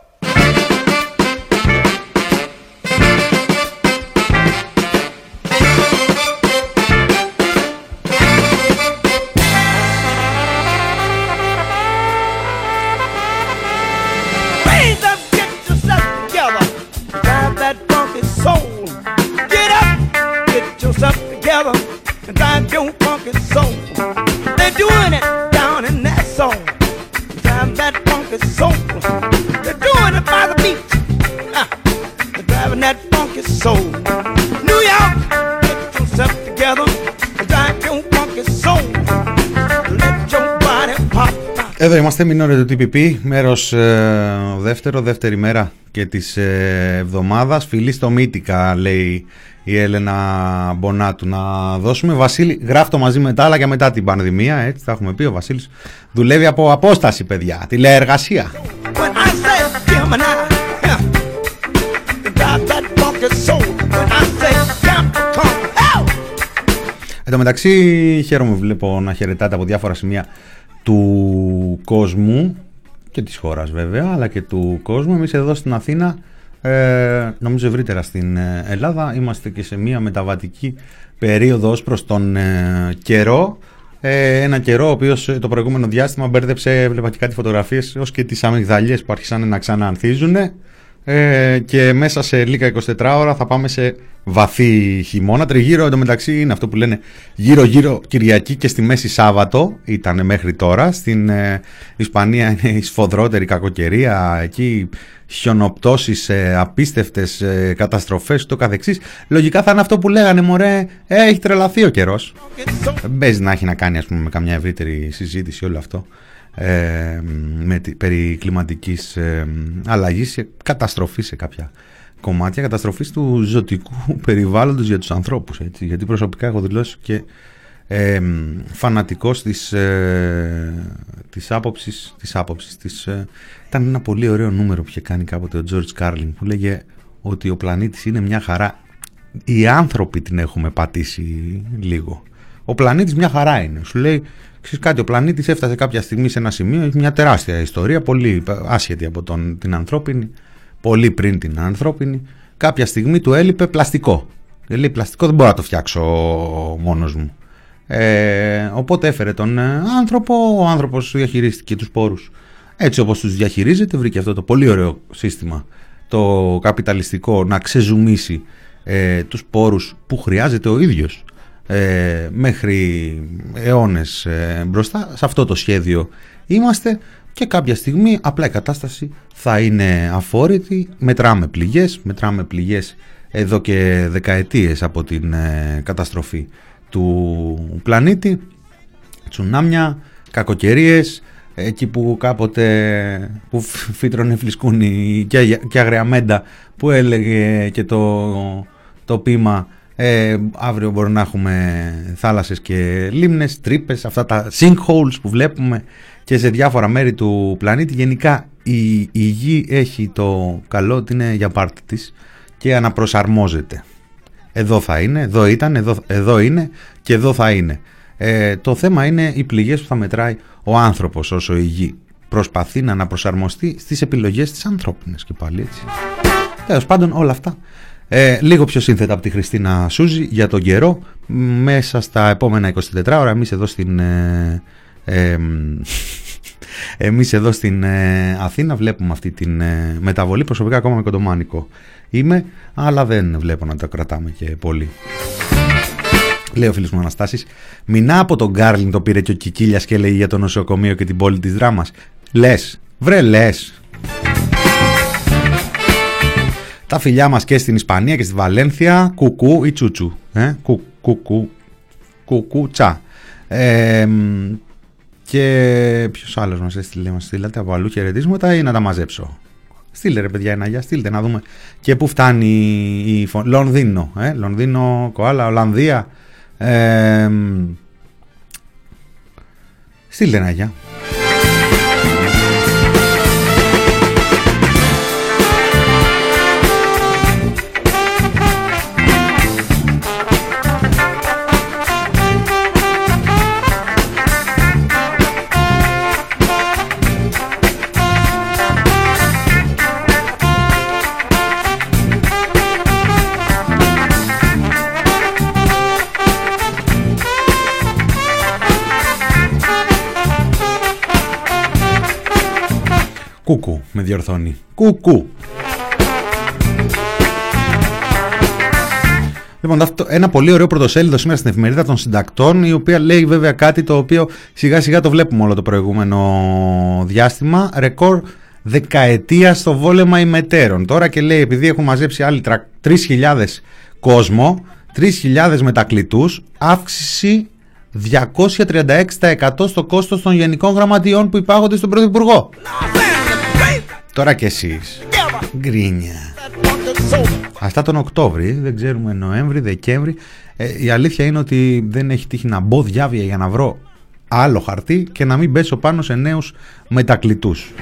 Εδώ είμαστε, μηνώρε του TPP, μέρος ε, δεύτερο, δεύτερη μέρα και της ε, εβδομάδας. Φιλή στο Μύτικα, λέει η Έλενα Μπονάτου. Να δώσουμε, Βασίλη, γράφτο μαζί με τα άλλα και μετά την πανδημία, έτσι θα έχουμε πει, ο Βασίλης δουλεύει από απόσταση, παιδιά, τηλεεργασία. When I say Gemini, yeah, drive that funky soul. When I say Capricorn, hell, Εν τω μεταξύ, χαίρομαι βλέπω να χαιρετάτε από διάφορα σημεία του κόσμου και της χώρας βέβαια αλλά και του κόσμου εμείς εδώ στην Αθήνα ε, νομίζω ευρύτερα στην ε, Ελλάδα είμαστε και σε μια μεταβατική περίοδο ως προς τον ε, καιρό ε, ένα καιρό ο οποίος το προηγούμενο διάστημα μπέρδεψε έβλεπα και κάτι φωτογραφίες ως και τις αμυγδαλιές που άρχισαν να ξαναανθίζουν ε, και μέσα σε λίγα 24 ώρα θα πάμε σε βαθύ χειμώνα. Τριγύρω εντωμεταξύ είναι αυτό που λένε γύρω-γύρω Κυριακή και στη μέση Σάββατο ήταν μέχρι τώρα. Στην ε, Ισπανία είναι η σφοδρότερη κακοκαιρία. Εκεί χιονοπτώσεις, ε, απίστευτες ε, καταστροφές το καθεξής. Λογικά θα είναι αυτό που λέγανε μωρέ, ε, έχει τρελαθεί ο καιρός. Δεν να έχει να κάνει ας πούμε με καμιά ευρύτερη συζήτηση όλο αυτό ε, με, περί κλιματικής ε, αλλαγής και καταστροφή σε κάποια κομμάτια, καταστροφής του ζωτικού *laughs* περιβάλλοντος για τους ανθρώπους. Έτσι. Γιατί προσωπικά έχω δηλώσει και ε, φανατικός της, ε, της άποψης, της άποψης της, ε, ήταν ένα πολύ ωραίο νούμερο που είχε κάνει κάποτε ο George Carlin που λέγε ότι ο πλανήτης είναι μια χαρά οι άνθρωποι την έχουμε πατήσει λίγο ο πλανήτης μια χαρά είναι σου λέει Ξέρεις κάτι, ο πλανήτης έφτασε κάποια στιγμή σε ένα σημείο, έχει μια τεράστια ιστορία, πολύ άσχετη από τον, την ανθρώπινη, πολύ πριν την ανθρώπινη. Κάποια στιγμή του έλειπε πλαστικό. Λέει πλαστικό δεν μπορώ να το φτιάξω μόνος μου. Ε, οπότε έφερε τον ε, άνθρωπο, ο άνθρωπος διαχειρίστηκε τους πόρους. Έτσι όπως τους διαχειρίζεται βρήκε αυτό το πολύ ωραίο σύστημα το καπιταλιστικό να ξεζουμίσει ε, τους πόρους που χρειάζεται ο ίδιος ε, μέχρι αιώνες ε, μπροστά. Σε αυτό το σχέδιο είμαστε και κάποια στιγμή απλά η κατάσταση θα είναι αφόρητη. Μετράμε πληγές μετράμε πληγές εδώ και δεκαετίες από την ε, καταστροφή του πλανήτη τσουνάμια, κακοκαιρίες εκεί που κάποτε που φύτρωνε φλισκούνι και, και αγριαμέντα που έλεγε και το, το πείμα ε, αύριο μπορεί να έχουμε θάλασσες και λίμνες, τρύπες, αυτά τα sinkholes που βλέπουμε και σε διάφορα μέρη του πλανήτη. Γενικά η, η γη έχει το καλό ότι είναι για πάρτι της και αναπροσαρμόζεται. Εδώ θα είναι, εδώ ήταν, εδώ, εδώ είναι και εδώ θα είναι. Ε, το θέμα είναι οι πληγές που θα μετράει ο άνθρωπος όσο η γη προσπαθεί να αναπροσαρμοστεί στις επιλογές της ανθρώπινες και πάλι έτσι. Τέλος πάντων όλα αυτά ε, λίγο πιο σύνθετα από τη Χριστίνα Σούζη για τον καιρό. Μέσα στα επόμενα 24 ώρα εμείς εδώ στην... Ε, ε, *laughs* εμείς εδώ στην ε, Αθήνα βλέπουμε αυτή την ε, μεταβολή προσωπικά ακόμα με κοντομάνικο είμαι αλλά δεν βλέπω να το κρατάμε και πολύ Λέει ο φίλος μου Αναστάσης Μηνά από τον Γκάρλιν το πήρε και ο Κικίλιας και λέει για το νοσοκομείο και την πόλη της δράμας Λες, βρε λες τα φιλιά μας και στην Ισπανία και στη Βαλένθια. Κουκού ή τσούτσου. Ε; Κου, κουκού. Κουκούτσα. Ε, και ποιος άλλος μας έστειλε, μας στείλατε από αλλού χαιρετίσματα ή να τα μαζέψω. Στείλτε ρε παιδιά ένα για στείλτε να δούμε και πού φτάνει η φω... Λονδίνο, ε; Λονδίνο, Κοάλα, Ολλανδία. Ε, στείλτε ένα για. Κούκου με διορθώνει. Κούκου. Λοιπόν, αυτό, ένα πολύ ωραίο πρωτοσέλιδο σήμερα στην εφημερίδα των συντακτών, η οποία λέει βέβαια κάτι το οποίο σιγά σιγά το βλέπουμε όλο το προηγούμενο διάστημα. Ρεκόρ δεκαετία στο βόλεμα ημετέρων. Τώρα και λέει, επειδή έχουν μαζέψει άλλοι 3.000 κόσμο, 3.000 μετακλητούς, αύξηση 236% στο κόστος των γενικών γραμματιών που υπάρχονται στον Πρωθυπουργό. Τώρα κι εσείς. Γκρίνια. Αυτά τον Οκτώβρη, δεν ξέρουμε Νοέμβρη, Δεκέμβρη. Ε, η αλήθεια είναι ότι δεν έχει τύχει να μπω διάβια για να βρω άλλο χαρτί και να μην πέσω πάνω σε νέους μετακλητούς.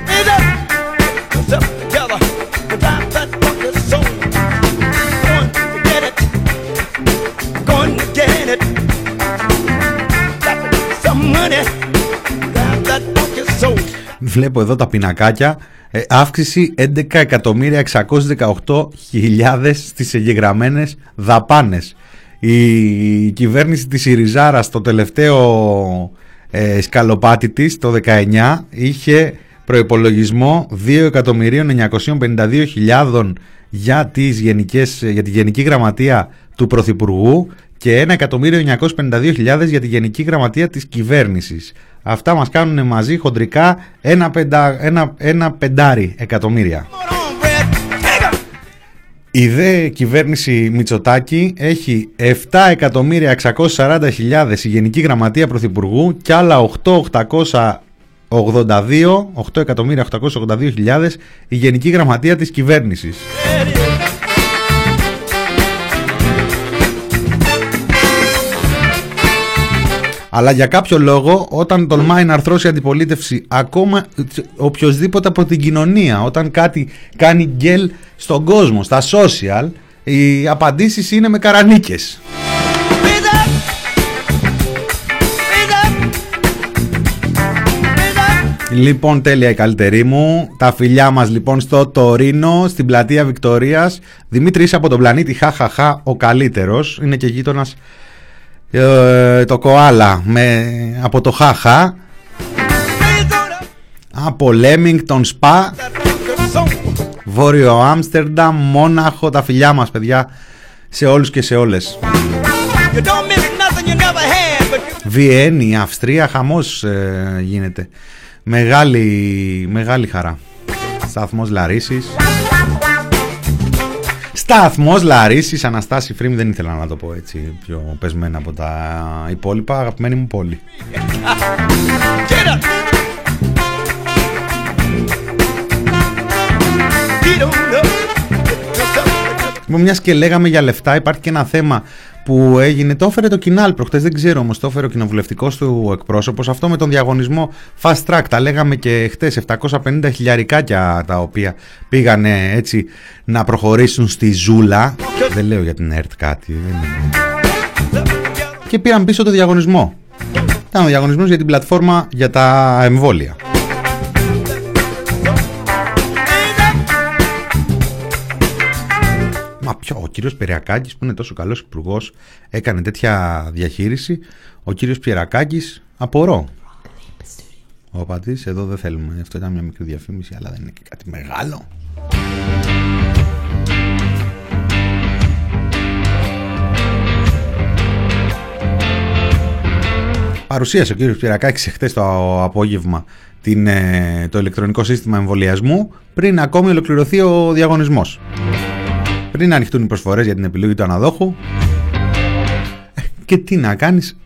Βλέπω εδώ τα πινακάκια, ε, αύξηση 11.618.000 στις εγγεγραμμένες δαπάνες. Η κυβέρνηση της Ιριζάρα το τελευταίο ε, σκαλοπάτι της, το 19, είχε προϋπολογισμό 2.952.000 για, τις γενικές, για τη Γενική Γραμματεία του Πρωθυπουργού και 1.952.000 για τη Γενική Γραμματεία της Κυβέρνησης. Αυτά μας κάνουν μαζί χοντρικά ένα, πεντα, ένα, ένα πεντάρι εκατομμύρια. Η δε κυβέρνηση Μητσοτάκη έχει 7.640.000 η Γενική Γραμματεία Πρωθυπουργού και άλλα 8.882 8.882.000 η Γενική Γραμματεία της Κυβέρνησης. Αλλά για κάποιο λόγο, όταν τολμάει να αρθρώσει η αντιπολίτευση, ακόμα οποιοδήποτε από την κοινωνία, όταν κάτι κάνει γκέλ στον κόσμο, στα social, οι απαντήσεις είναι με καρανίκες. Λοιπόν, τέλεια η καλύτερη μου. Τα φιλιά μας λοιπόν στο Τωρίνο, στην πλατεία Βικτορίας. Δημήτρης από τον πλανήτη Χαχαχά, ο καλύτερος. Είναι και γείτονας ε, το Κοάλα με, από το Χάχα. Από Λέμιγκτον Σπα Βόρειο Άμστερνταμ Μόναχο τα φιλιά μας παιδιά σε όλους και σε όλες. Βιέννη, Αυστρία χαμός ε, γίνεται. Μεγάλη, μεγάλη χαρά. Σταθμός Λαρίσης Σταθμό Λαρίσης, Αναστάση Φρύμ, δεν ήθελα να το πω έτσι πιο πεσμένα από τα υπόλοιπα. Αγαπημένη μου πόλη. Μιας και λέγαμε για λεφτά, υπάρχει και ένα θέμα που έγινε. Το έφερε το κοινάλ προχτές, δεν ξέρω όμως, το έφερε ο κοινοβουλευτικός του εκπρόσωπος. Αυτό με τον διαγωνισμό Fast Track. Τα λέγαμε και χτες, 750 χιλιαρικάκια τα οποία πήγανε έτσι να προχωρήσουν στη Ζούλα. δεν λέω για την ΕΡΤ κάτι. Και πήραν πίσω το διαγωνισμό. Ήταν ο διαγωνισμός για την πλατφόρμα για τα εμβόλια. Μα ποιο, ο κύριος Περιακάκης που είναι τόσο καλός υπουργός έκανε τέτοια διαχείριση. Ο κύριος Περιακάκης απορώ. Ο πατής εδώ δεν θέλουμε. Αυτό ήταν μια μικρή διαφήμιση αλλά δεν είναι και κάτι μεγάλο. Παρουσίασε ο κύριος Πιερακάκης εχθές το απόγευμα την, ε, το ηλεκτρονικό σύστημα εμβολιασμού πριν ακόμη ολοκληρωθεί ο διαγωνισμός πριν ανοιχτούν οι προσφορές για την επιλογή του αναδόχου. Και τι να κάνεις.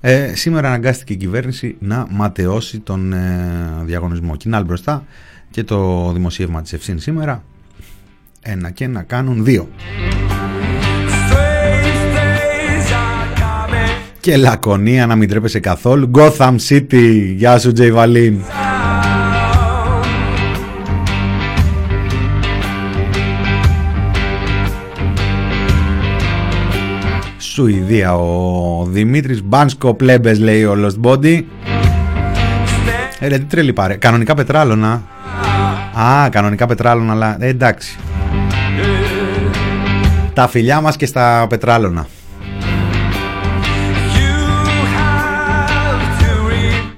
Ε, σήμερα αναγκάστηκε η κυβέρνηση να ματαιώσει τον ε, διαγωνισμό. Κοινάλ μπροστά και το δημοσίευμα της Ευσύν σήμερα. Ένα και να κάνουν δύο. Και Λακωνία να μην τρέπεσαι καθόλου. Gotham City. Γεια σου Τζέι Βαλίν Σουηδία. Ο Δημήτρης Μπάνσκο Πλέμπες λέει ο Lost Body. Ε τι τρελή πάρε. Κανονικά πετράλωνα. Α κανονικά πετράλωνα αλλά ε, εντάξει. Τα φιλιά μας και στα πετράλωνα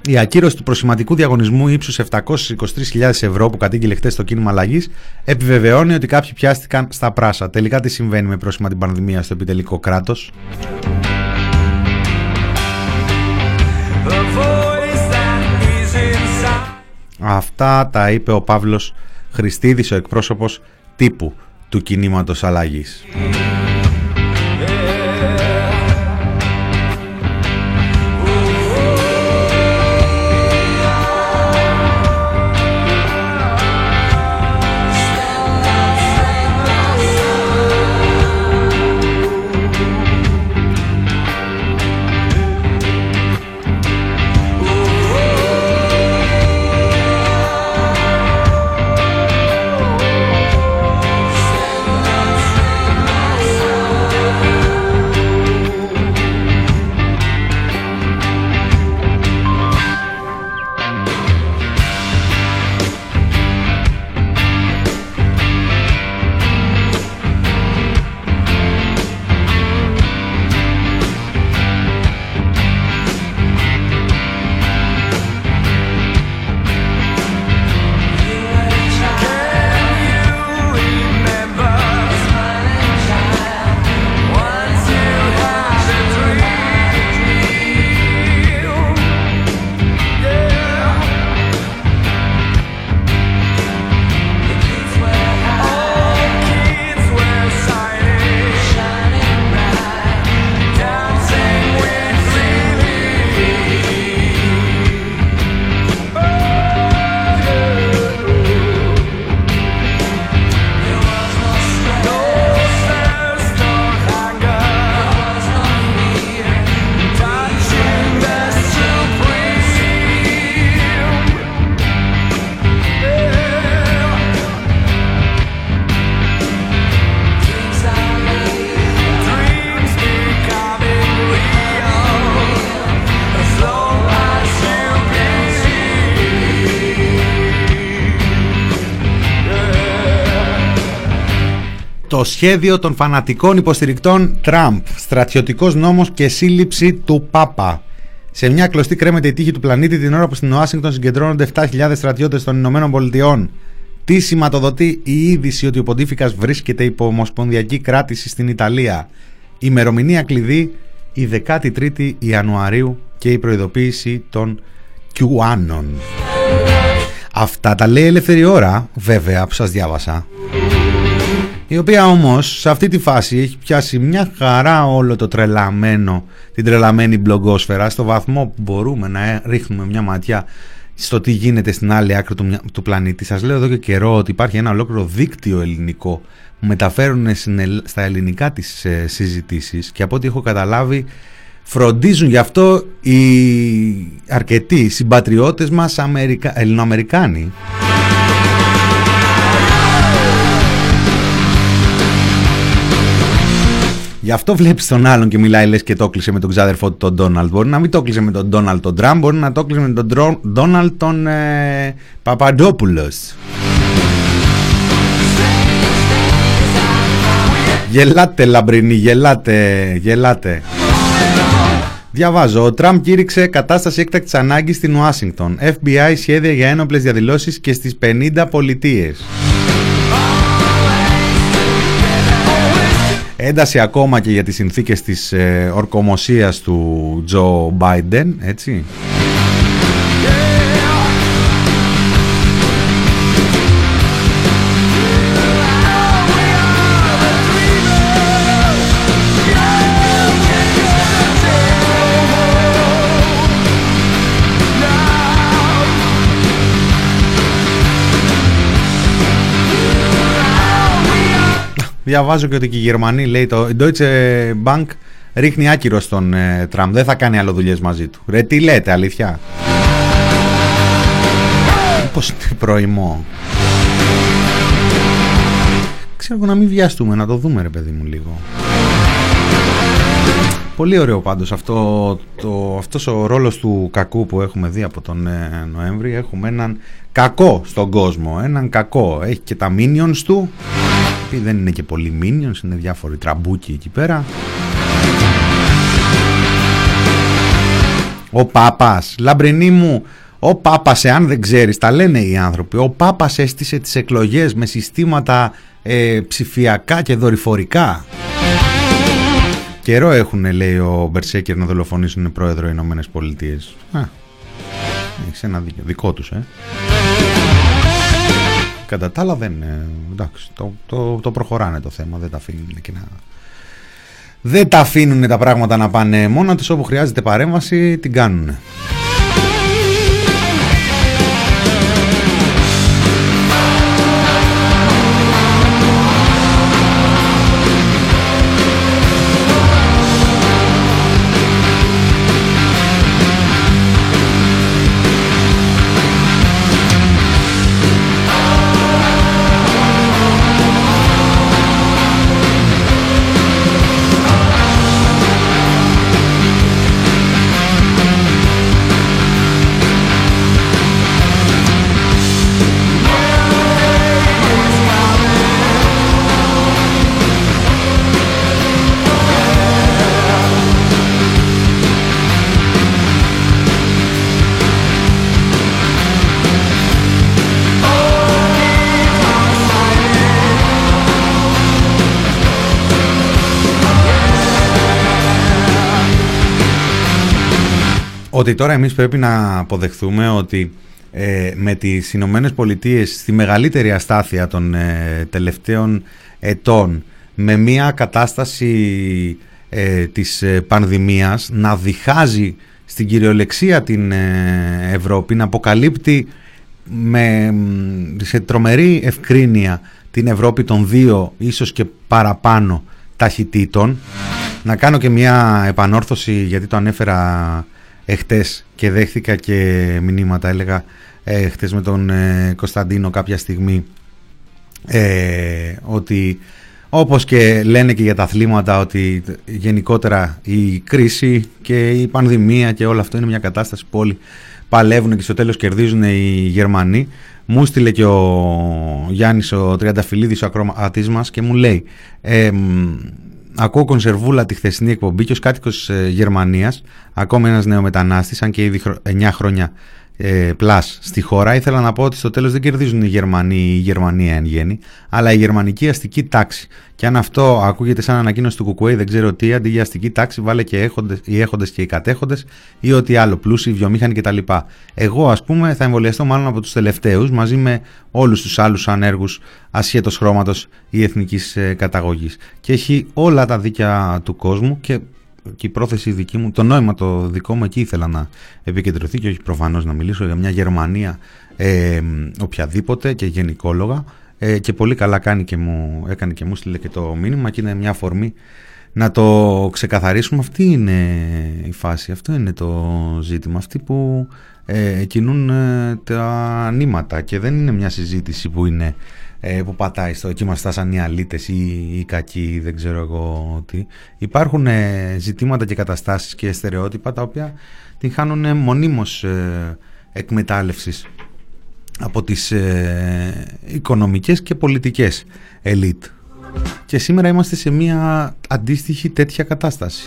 Η ακύρωση του προσηματικού διαγωνισμού ύψους 723.000 ευρώ που κατήγγειλε χθες το κίνημα αλλαγής επιβεβαιώνει ότι κάποιοι πιάστηκαν στα πράσα. Τελικά τι συμβαίνει με πρόσημα την πανδημία στο επιτελικό κράτος; Αυτά τα είπε ο Παύλος Χριστίδης, ο εκπρόσωπος τύπου του κινήματος αλλαγής. Το σχέδιο των φανατικών υποστηρικτών Τραμπ. Στρατιωτικός νόμος και σύλληψη του Πάπα. Σε μια κλωστή κρέμεται η τύχη του πλανήτη την ώρα που στην Ουάσιγκτον συγκεντρώνονται 7.000 στρατιώτες των Ηνωμένων Πολιτειών. Τι σηματοδοτεί η είδηση ότι ο Ποντίφικας βρίσκεται υπό ομοσπονδιακή κράτηση στην Ιταλία; Ημερομηνία κλειδί η 13η Ιανουαρίου και η προειδοποίηση των Κιουάνων. Αυτά τα λέει ελεύθερη ώρα, βέβαια, που σας διάβασα. Η οποία όμως σε αυτή τη φάση έχει πιάσει μια χαρά όλο το τρελαμένο, την τρελαμένη μπλογκόσφαιρα στο βαθμό που μπορούμε να ρίχνουμε μια ματιά στο τι γίνεται στην άλλη άκρη του, του πλανήτη. Σας λέω εδώ και καιρό ότι υπάρχει ένα ολόκληρο δίκτυο ελληνικό που μεταφέρουν στα ελληνικά τις ε, συζητήσεις και από ό,τι έχω καταλάβει φροντίζουν γι' αυτό οι αρκετοί συμπατριώτες μας Αμερικα... Ελληνοαμερικάνοι Γι' αυτό βλέπεις τον άλλον και μιλάει λες και το κλείσε με τον ξάδερφό του τον Ντόναλτ. Μπορεί να μην το κλείσε με τον Ντόναλτ τον Τραμπ, μπορεί να το κλείσε με τον Ντόναλτ τον ε, Παπαντόπουλο. Γελάτε λαμπρινοί, γελάτε, γελάτε. Διαβάζω. Ο Τραμπ κήρυξε κατάσταση έκτακτης ανάγκης στην Ουάσιγκτον. FBI σχέδια για ένοπλες διαδηλώσεις και στις 50 πολιτείες. Ένταση ακόμα και για τις συνθήκες της ε, ορκομοσίας του Τζο Μπάιντεν, έτσι. Διαβάζω και ότι και οι Γερμανοί λέει το η Deutsche Bank ρίχνει άκυρο στον ε, Τραμπ. Δεν θα κάνει άλλο δουλειές μαζί του. Ρε τι λέτε αλήθεια; Πώς είναι προημό. Ξέρω να μην βιαστούμε να το δούμε ρε παιδί μου λίγο. Πολύ ωραίο πάντως αυτό, το, αυτός ο ρόλος του κακού που έχουμε δει από τον ε, Νοέμβρη. Έχουμε έναν κακό στον κόσμο, έναν κακό. Έχει και τα minions του δεν είναι και πολύ minions, είναι διάφοροι τραμπούκοι εκεί πέρα. Ο Πάπας, λαμπρινή μου, ο Πάπας, εάν δεν ξέρεις, τα λένε οι άνθρωποι, ο Πάπας έστησε τις εκλογές με συστήματα ε, ψηφιακά και δορυφορικά. Καιρό έχουν, λέει ο Μπερσέκερ, να δολοφονήσουν πρόεδρο Ηνωμένες Πολιτείες. Α, έχεις ένα δίκιο, δικό τους, ε. Κατά τα άλλα δεν. Εντάξει, το, το, το προχωράνε το θέμα, δεν τα αφήνουν και να. Δεν τα αφήνουν τα πράγματα να πάνε μόνο τους όπου χρειάζεται παρέμβαση την κάνουν. Ότι τώρα εμείς πρέπει να αποδεχθούμε ότι ε, με τις Ηνωμένες Πολιτείες στη μεγαλύτερη αστάθεια των ε, τελευταίων ετών με μια κατάσταση ε, της ε, πανδημίας να διχάζει στην κυριολεξία την Ευρώπη, να αποκαλύπτει με, σε τρομερή ευκρίνεια την Ευρώπη των δύο ίσως και παραπάνω ταχυτήτων. Να κάνω και μια επανόρθωση γιατί το ανέφερα εχθές και δέχθηκα και μηνύματα έλεγα ε, με τον ε, Κωνσταντίνο κάποια στιγμή ε, ότι Όπως και λένε και για τα αθλήματα ότι γενικότερα η κρίση και η πανδημία και όλο αυτό είναι μια κατάσταση που όλοι παλεύουν και στο τέλος κερδίζουν οι Γερμανοί. Μου στείλε και ο Γιάννης ο Τριανταφυλλίδης ο ακροατής μας και μου λέει ε, ακούω κονσερβούλα τη χθεσινή εκπομπή και ως κάτοικος ε, Γερμανίας ακόμη ένας νεομετανάστης αν και ήδη 9 χρόνια ε, πλάς στη χώρα. Ήθελα να πω ότι στο τέλος δεν κερδίζουν οι Γερμανοί ή η Γερμανία εν γέννη, αλλά η γερμανική αστική τάξη. Και αν αυτό ακούγεται σαν ανακοίνωση του Κουκουέι, δεν ξέρω τι, αντί για αστική τάξη βάλε και έχοντες, οι έχοντες και οι κατέχοντες ή ό,τι άλλο, πλούσιοι, βιομήχανοι κτλ. Εγώ ας πούμε θα εμβολιαστώ μάλλον από τους τελευταίους μαζί με όλους τους άλλους ανέργους ασχέτως χρώματος ή εθνικής ε, καταγωγής. Και έχει όλα τα δίκαια του κόσμου και και η πρόθεση δική μου, το νόημα το δικό μου εκεί ήθελα να επικεντρωθεί και όχι προφανώς να μιλήσω για μια Γερμανία ε, οποιαδήποτε και γενικόλογα ε, και πολύ καλά κάνει και μου, έκανε και μου στείλε και το μήνυμα και είναι μια αφορμή να το ξεκαθαρίσουμε. Αυτή είναι η φάση, αυτό είναι το ζήτημα. Αυτοί που ε, κινούν ε, τα νήματα και δεν είναι μια συζήτηση που είναι ε, που πατάει στο εκεί μας φτάσαν οι αλήτες ή οι κακοί δεν ξέρω εγώ τι. Υπάρχουν ε, ζητήματα και καταστάσεις και στερεότυπα τα οποία την χάνουν μονίμως ε, εκμετάλλευσης από τις ε, οικονομικές και πολιτικές ελίτ. Και σήμερα είμαστε σε μια αντίστοιχη τέτοια κατάσταση.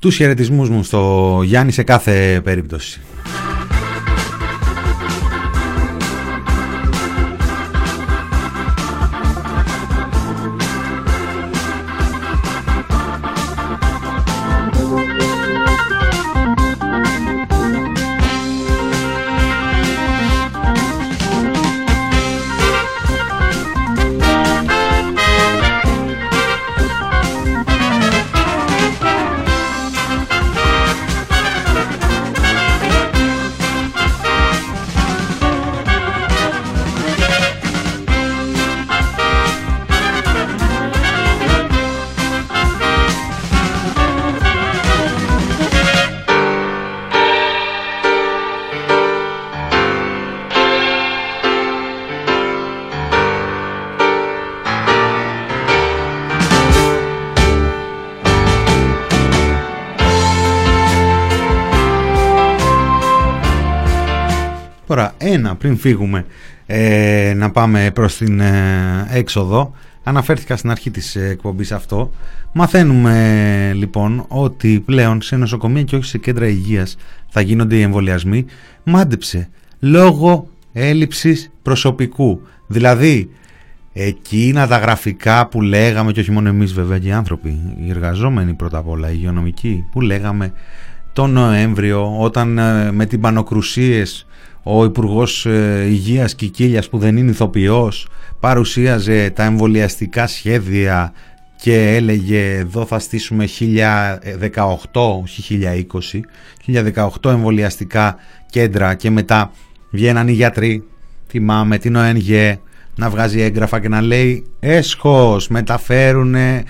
Τους χαιρετισμούς μου στο Γιάννη σε κάθε περίπτωση. Ένα πριν φύγουμε ε, να πάμε προς την ε, έξοδο. Αναφέρθηκα στην αρχή της εκπομπής αυτό. Μαθαίνουμε λοιπόν ότι πλέον σε νοσοκομεία και όχι σε κέντρα υγείας θα γίνονται οι εμβολιασμοί. Μάντεψε. Λόγω έλλειψης προσωπικού. Δηλαδή εκείνα τα γραφικά που λέγαμε και όχι μόνο εμείς βέβαια και οι άνθρωποι οι εργαζόμενοι πρώτα απ' όλα οι υγειονομικοί που λέγαμε τον Νοέμβριο όταν ε, με την πανοκρουσίες ο Υπουργός ε, Υγείας Κικίλιας που δεν είναι ηθοποιός παρουσίαζε τα εμβολιαστικά σχέδια και έλεγε εδώ θα στήσουμε 1018, όχι 1020, 1018 εμβολιαστικά κέντρα και μετά βγαίναν οι γιατροί, θυμάμαι την ΟΕΝΓΕ, να βγάζει έγγραφα και να λέει έσχος μεταφέρουν ε,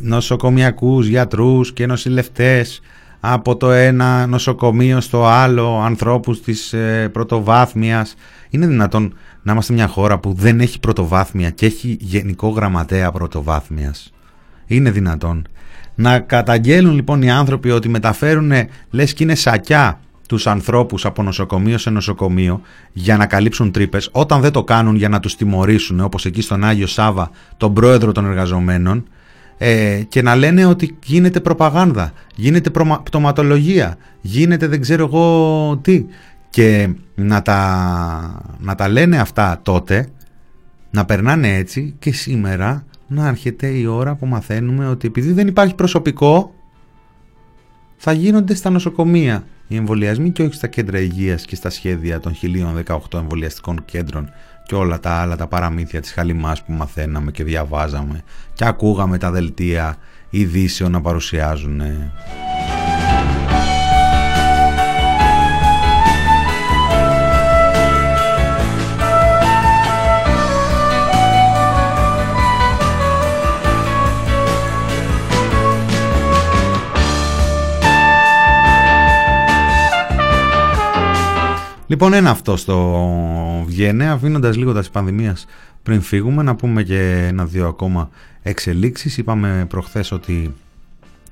νοσοκομιακούς γιατρούς και νοσηλευτές από το ένα νοσοκομείο στο άλλο, ανθρώπους της ε, πρωτοβάθμιας. Είναι δυνατόν να είμαστε μια χώρα που δεν έχει πρωτοβάθμια και έχει γενικό γραμματέα πρωτοβάθμιας; Είναι δυνατόν. Να καταγγέλουν λοιπόν οι άνθρωποι ότι μεταφέρουν λες και είναι σακιά τους ανθρώπους από νοσοκομείο σε νοσοκομείο για να καλύψουν τρύπες όταν δεν το κάνουν για να τους τιμωρήσουν όπως εκεί στον Άγιο Σάβα τον πρόεδρο των εργαζομένων ε, και να λένε ότι γίνεται προπαγάνδα, γίνεται πτωματολογία, γίνεται δεν ξέρω εγώ τι. Και να τα, να τα λένε αυτά τότε, να περνάνε έτσι και σήμερα να έρχεται η ώρα που μαθαίνουμε ότι επειδή δεν υπάρχει προσωπικό θα γίνονται στα νοσοκομεία οι εμβολιασμοί και όχι στα κέντρα υγείας και στα σχέδια των 1018 εμβολιαστικών κέντρων και όλα τα άλλα τα παραμύθια της Χαλιμάς που μαθαίναμε και διαβάζαμε και ακούγαμε τα δελτία ειδήσεων να παρουσιάζουν. Λοιπόν, ένα αυτό στο βγαίνει, αφήνοντας λίγο τα πανδημίας πριν φύγουμε, να πούμε και ένα-δύο ακόμα εξελίξεις. Είπαμε προχθές ότι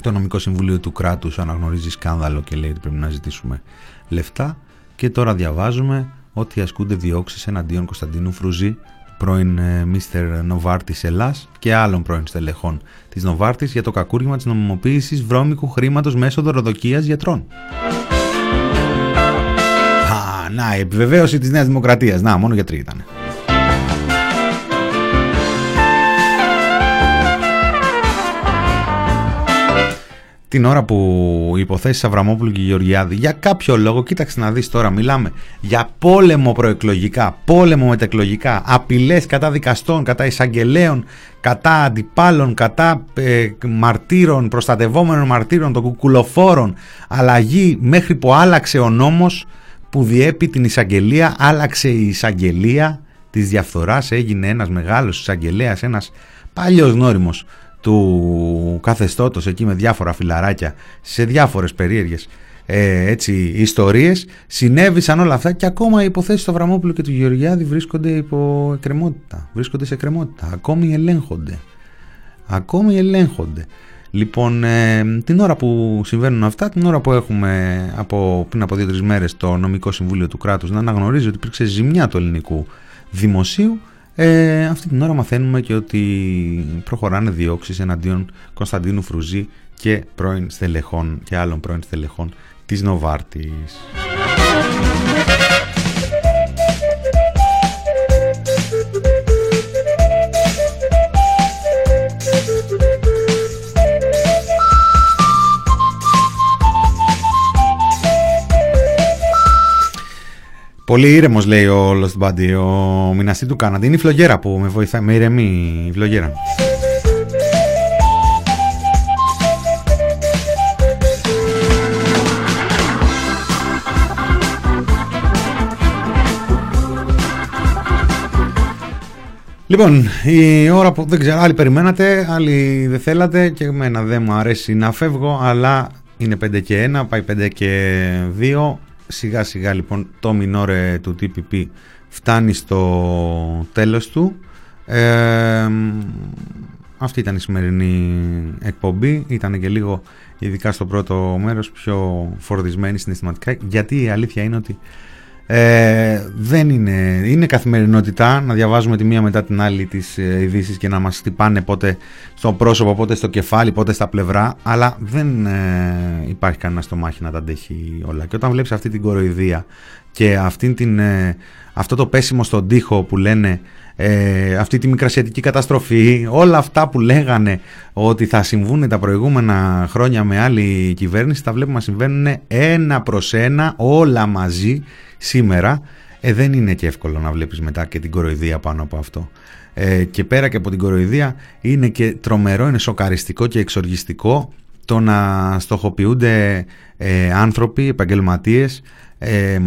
το νομικό συμβουλίο του κράτους αναγνωρίζει σκάνδαλο και λέει ότι πρέπει να ζητήσουμε λεφτά και τώρα διαβάζουμε ότι ασκούνται διώξεις εναντίον Κωνσταντίνου Φρουζή πρώην Μίστερ Νοβάρτης Ελλάς και άλλων πρώην στελεχών της Νοβάρτης για το κακούργημα της νομιμοποίησης βρώμικου χρήματος μέσω δωροδοκίας γιατρών. Α, να, η επιβεβαίωση της Νέας Δημοκρατίας. Να, μόνο γιατροί ήταν. την ώρα που οι υποθέσεις Αβραμόπουλου και Γεωργιάδη για κάποιο λόγο, κοίταξε να δεις τώρα, μιλάμε για πόλεμο προεκλογικά, πόλεμο μετεκλογικά, απειλές κατά δικαστών, κατά εισαγγελέων, κατά αντιπάλων, κατά ε, μαρτύρων, προστατευόμενων μαρτύρων, των κουκουλοφόρων, αλλαγή μέχρι που άλλαξε ο νόμος που διέπει την εισαγγελία, άλλαξε η εισαγγελία της διαφθοράς, έγινε ένας μεγάλος εισαγγελέας, ένας παλιός νόριμος του καθεστώτος εκεί με διάφορα φιλαράκια σε διάφορες περίεργες ε, έτσι, ιστορίες. Συνέβησαν όλα αυτά και ακόμα οι υποθέσεις του Αβραμόπουλου και του Γεωργιάδη βρίσκονται υπό εκκρεμότητα βρίσκονται σε εκκρεμότητα. Ακόμη ελέγχονται. Ακόμη ελέγχονται Λοιπόν, ε, την ώρα που συμβαίνουν αυτά, την ώρα που έχουμε από, πριν από δύο-τρεις μέρες το νομικό συμβούλιο του κράτους να αναγνωρίζει ότι υπήρξε ζημιά του ελληνικού δημοσίου, ε, αυτή την ώρα μαθαίνουμε και ότι προχωράνε διώξεις εναντίον Κωνσταντίνου Φρουζή και πρώην στελεχών και άλλων πρώην στελεχών της Νοβάρτης. Πολύ ήρεμος λέει ο Lost Buddy, ο μηναστή του Κάναντα. Είναι η φλογέρα που με βοηθάει, με ηρεμή η φλογέρα. Λοιπόν, η ώρα που δεν ξέρω, άλλοι περιμένατε, άλλοι δεν θέλατε και εμένα δεν μου αρέσει να φεύγω, αλλά είναι 5 και 1, πάει 5 και 2, σιγά σιγά λοιπόν το μινόρε του TPP φτάνει στο τέλος του. Ε, αυτή ήταν η σημερινή εκπομπή. Ήταν και λίγο ειδικά στο πρώτο μέρος πιο φορτισμένη συναισθηματικά γιατί η αλήθεια είναι ότι ε, δεν είναι, είναι καθημερινότητα να διαβάζουμε τη μία μετά την άλλη τις ε, ειδήσεις και να μας χτυπάνε πότε στο πρόσωπο, πότε στο κεφάλι, πότε στα πλευρά αλλά δεν ε, υπάρχει κανένα στο μάχη να τα αντέχει όλα. Και όταν βλέπεις αυτή την κοροϊδία και αυτή την, ε, αυτό το πέσιμο στον τοίχο που λένε ε, αυτή τη μικρασιατική καταστροφή, όλα αυτά που λέγανε ότι θα συμβούν τα προηγούμενα χρόνια με άλλη κυβέρνηση, τα βλέπουμε να συμβαίνουν ένα προς ένα όλα μαζί σήμερα ε, δεν είναι και εύκολο να βλέπεις μετά και την κοροϊδία πάνω από αυτό. Ε, και πέρα και από την κοροϊδία είναι και τρομερό, είναι σοκαριστικό και εξοργιστικό το να στοχοποιούνται ε, άνθρωποι, επαγγελματίες ε,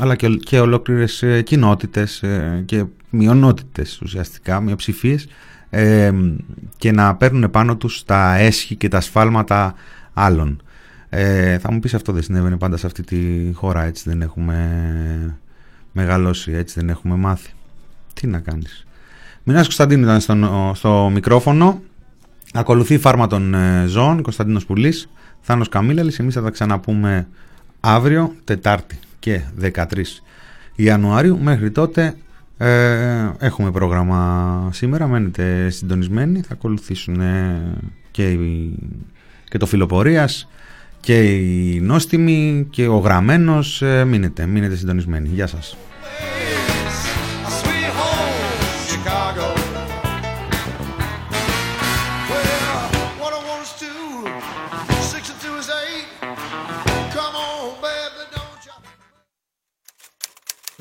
αλλά και, και ολόκληρες ε, κοινότητες ε, και μειονότητες ουσιαστικά, μειοψηφίες ε, και να παίρνουν πάνω τους τα έσχη και τα σφάλματα άλλων. Ε, θα μου πεις αυτό δεν συνέβαινε πάντα σε αυτή τη χώρα, έτσι δεν έχουμε μεγαλώσει, έτσι δεν έχουμε μάθει. Τι να κάνεις. Μινάς Κωνσταντίνου ήταν στο, στο μικρόφωνο. Ακολουθεί η φάρμα των ε, ζώων, Κωνσταντίνος Πουλής, Θάνος Καμίλαλης. Εμείς θα τα ξαναπούμε αύριο, Τετάρτη και 13 Ιανουαρίου. Μέχρι τότε ε, έχουμε πρόγραμμα σήμερα, μένετε συντονισμένοι. Θα ακολουθήσουν και, και το φιλοπορίας και η νόστιμη και ο γραμμένος ε, μείνετε, μείνετε συντονισμένοι. Γεια σας.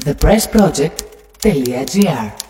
thepressproject.gr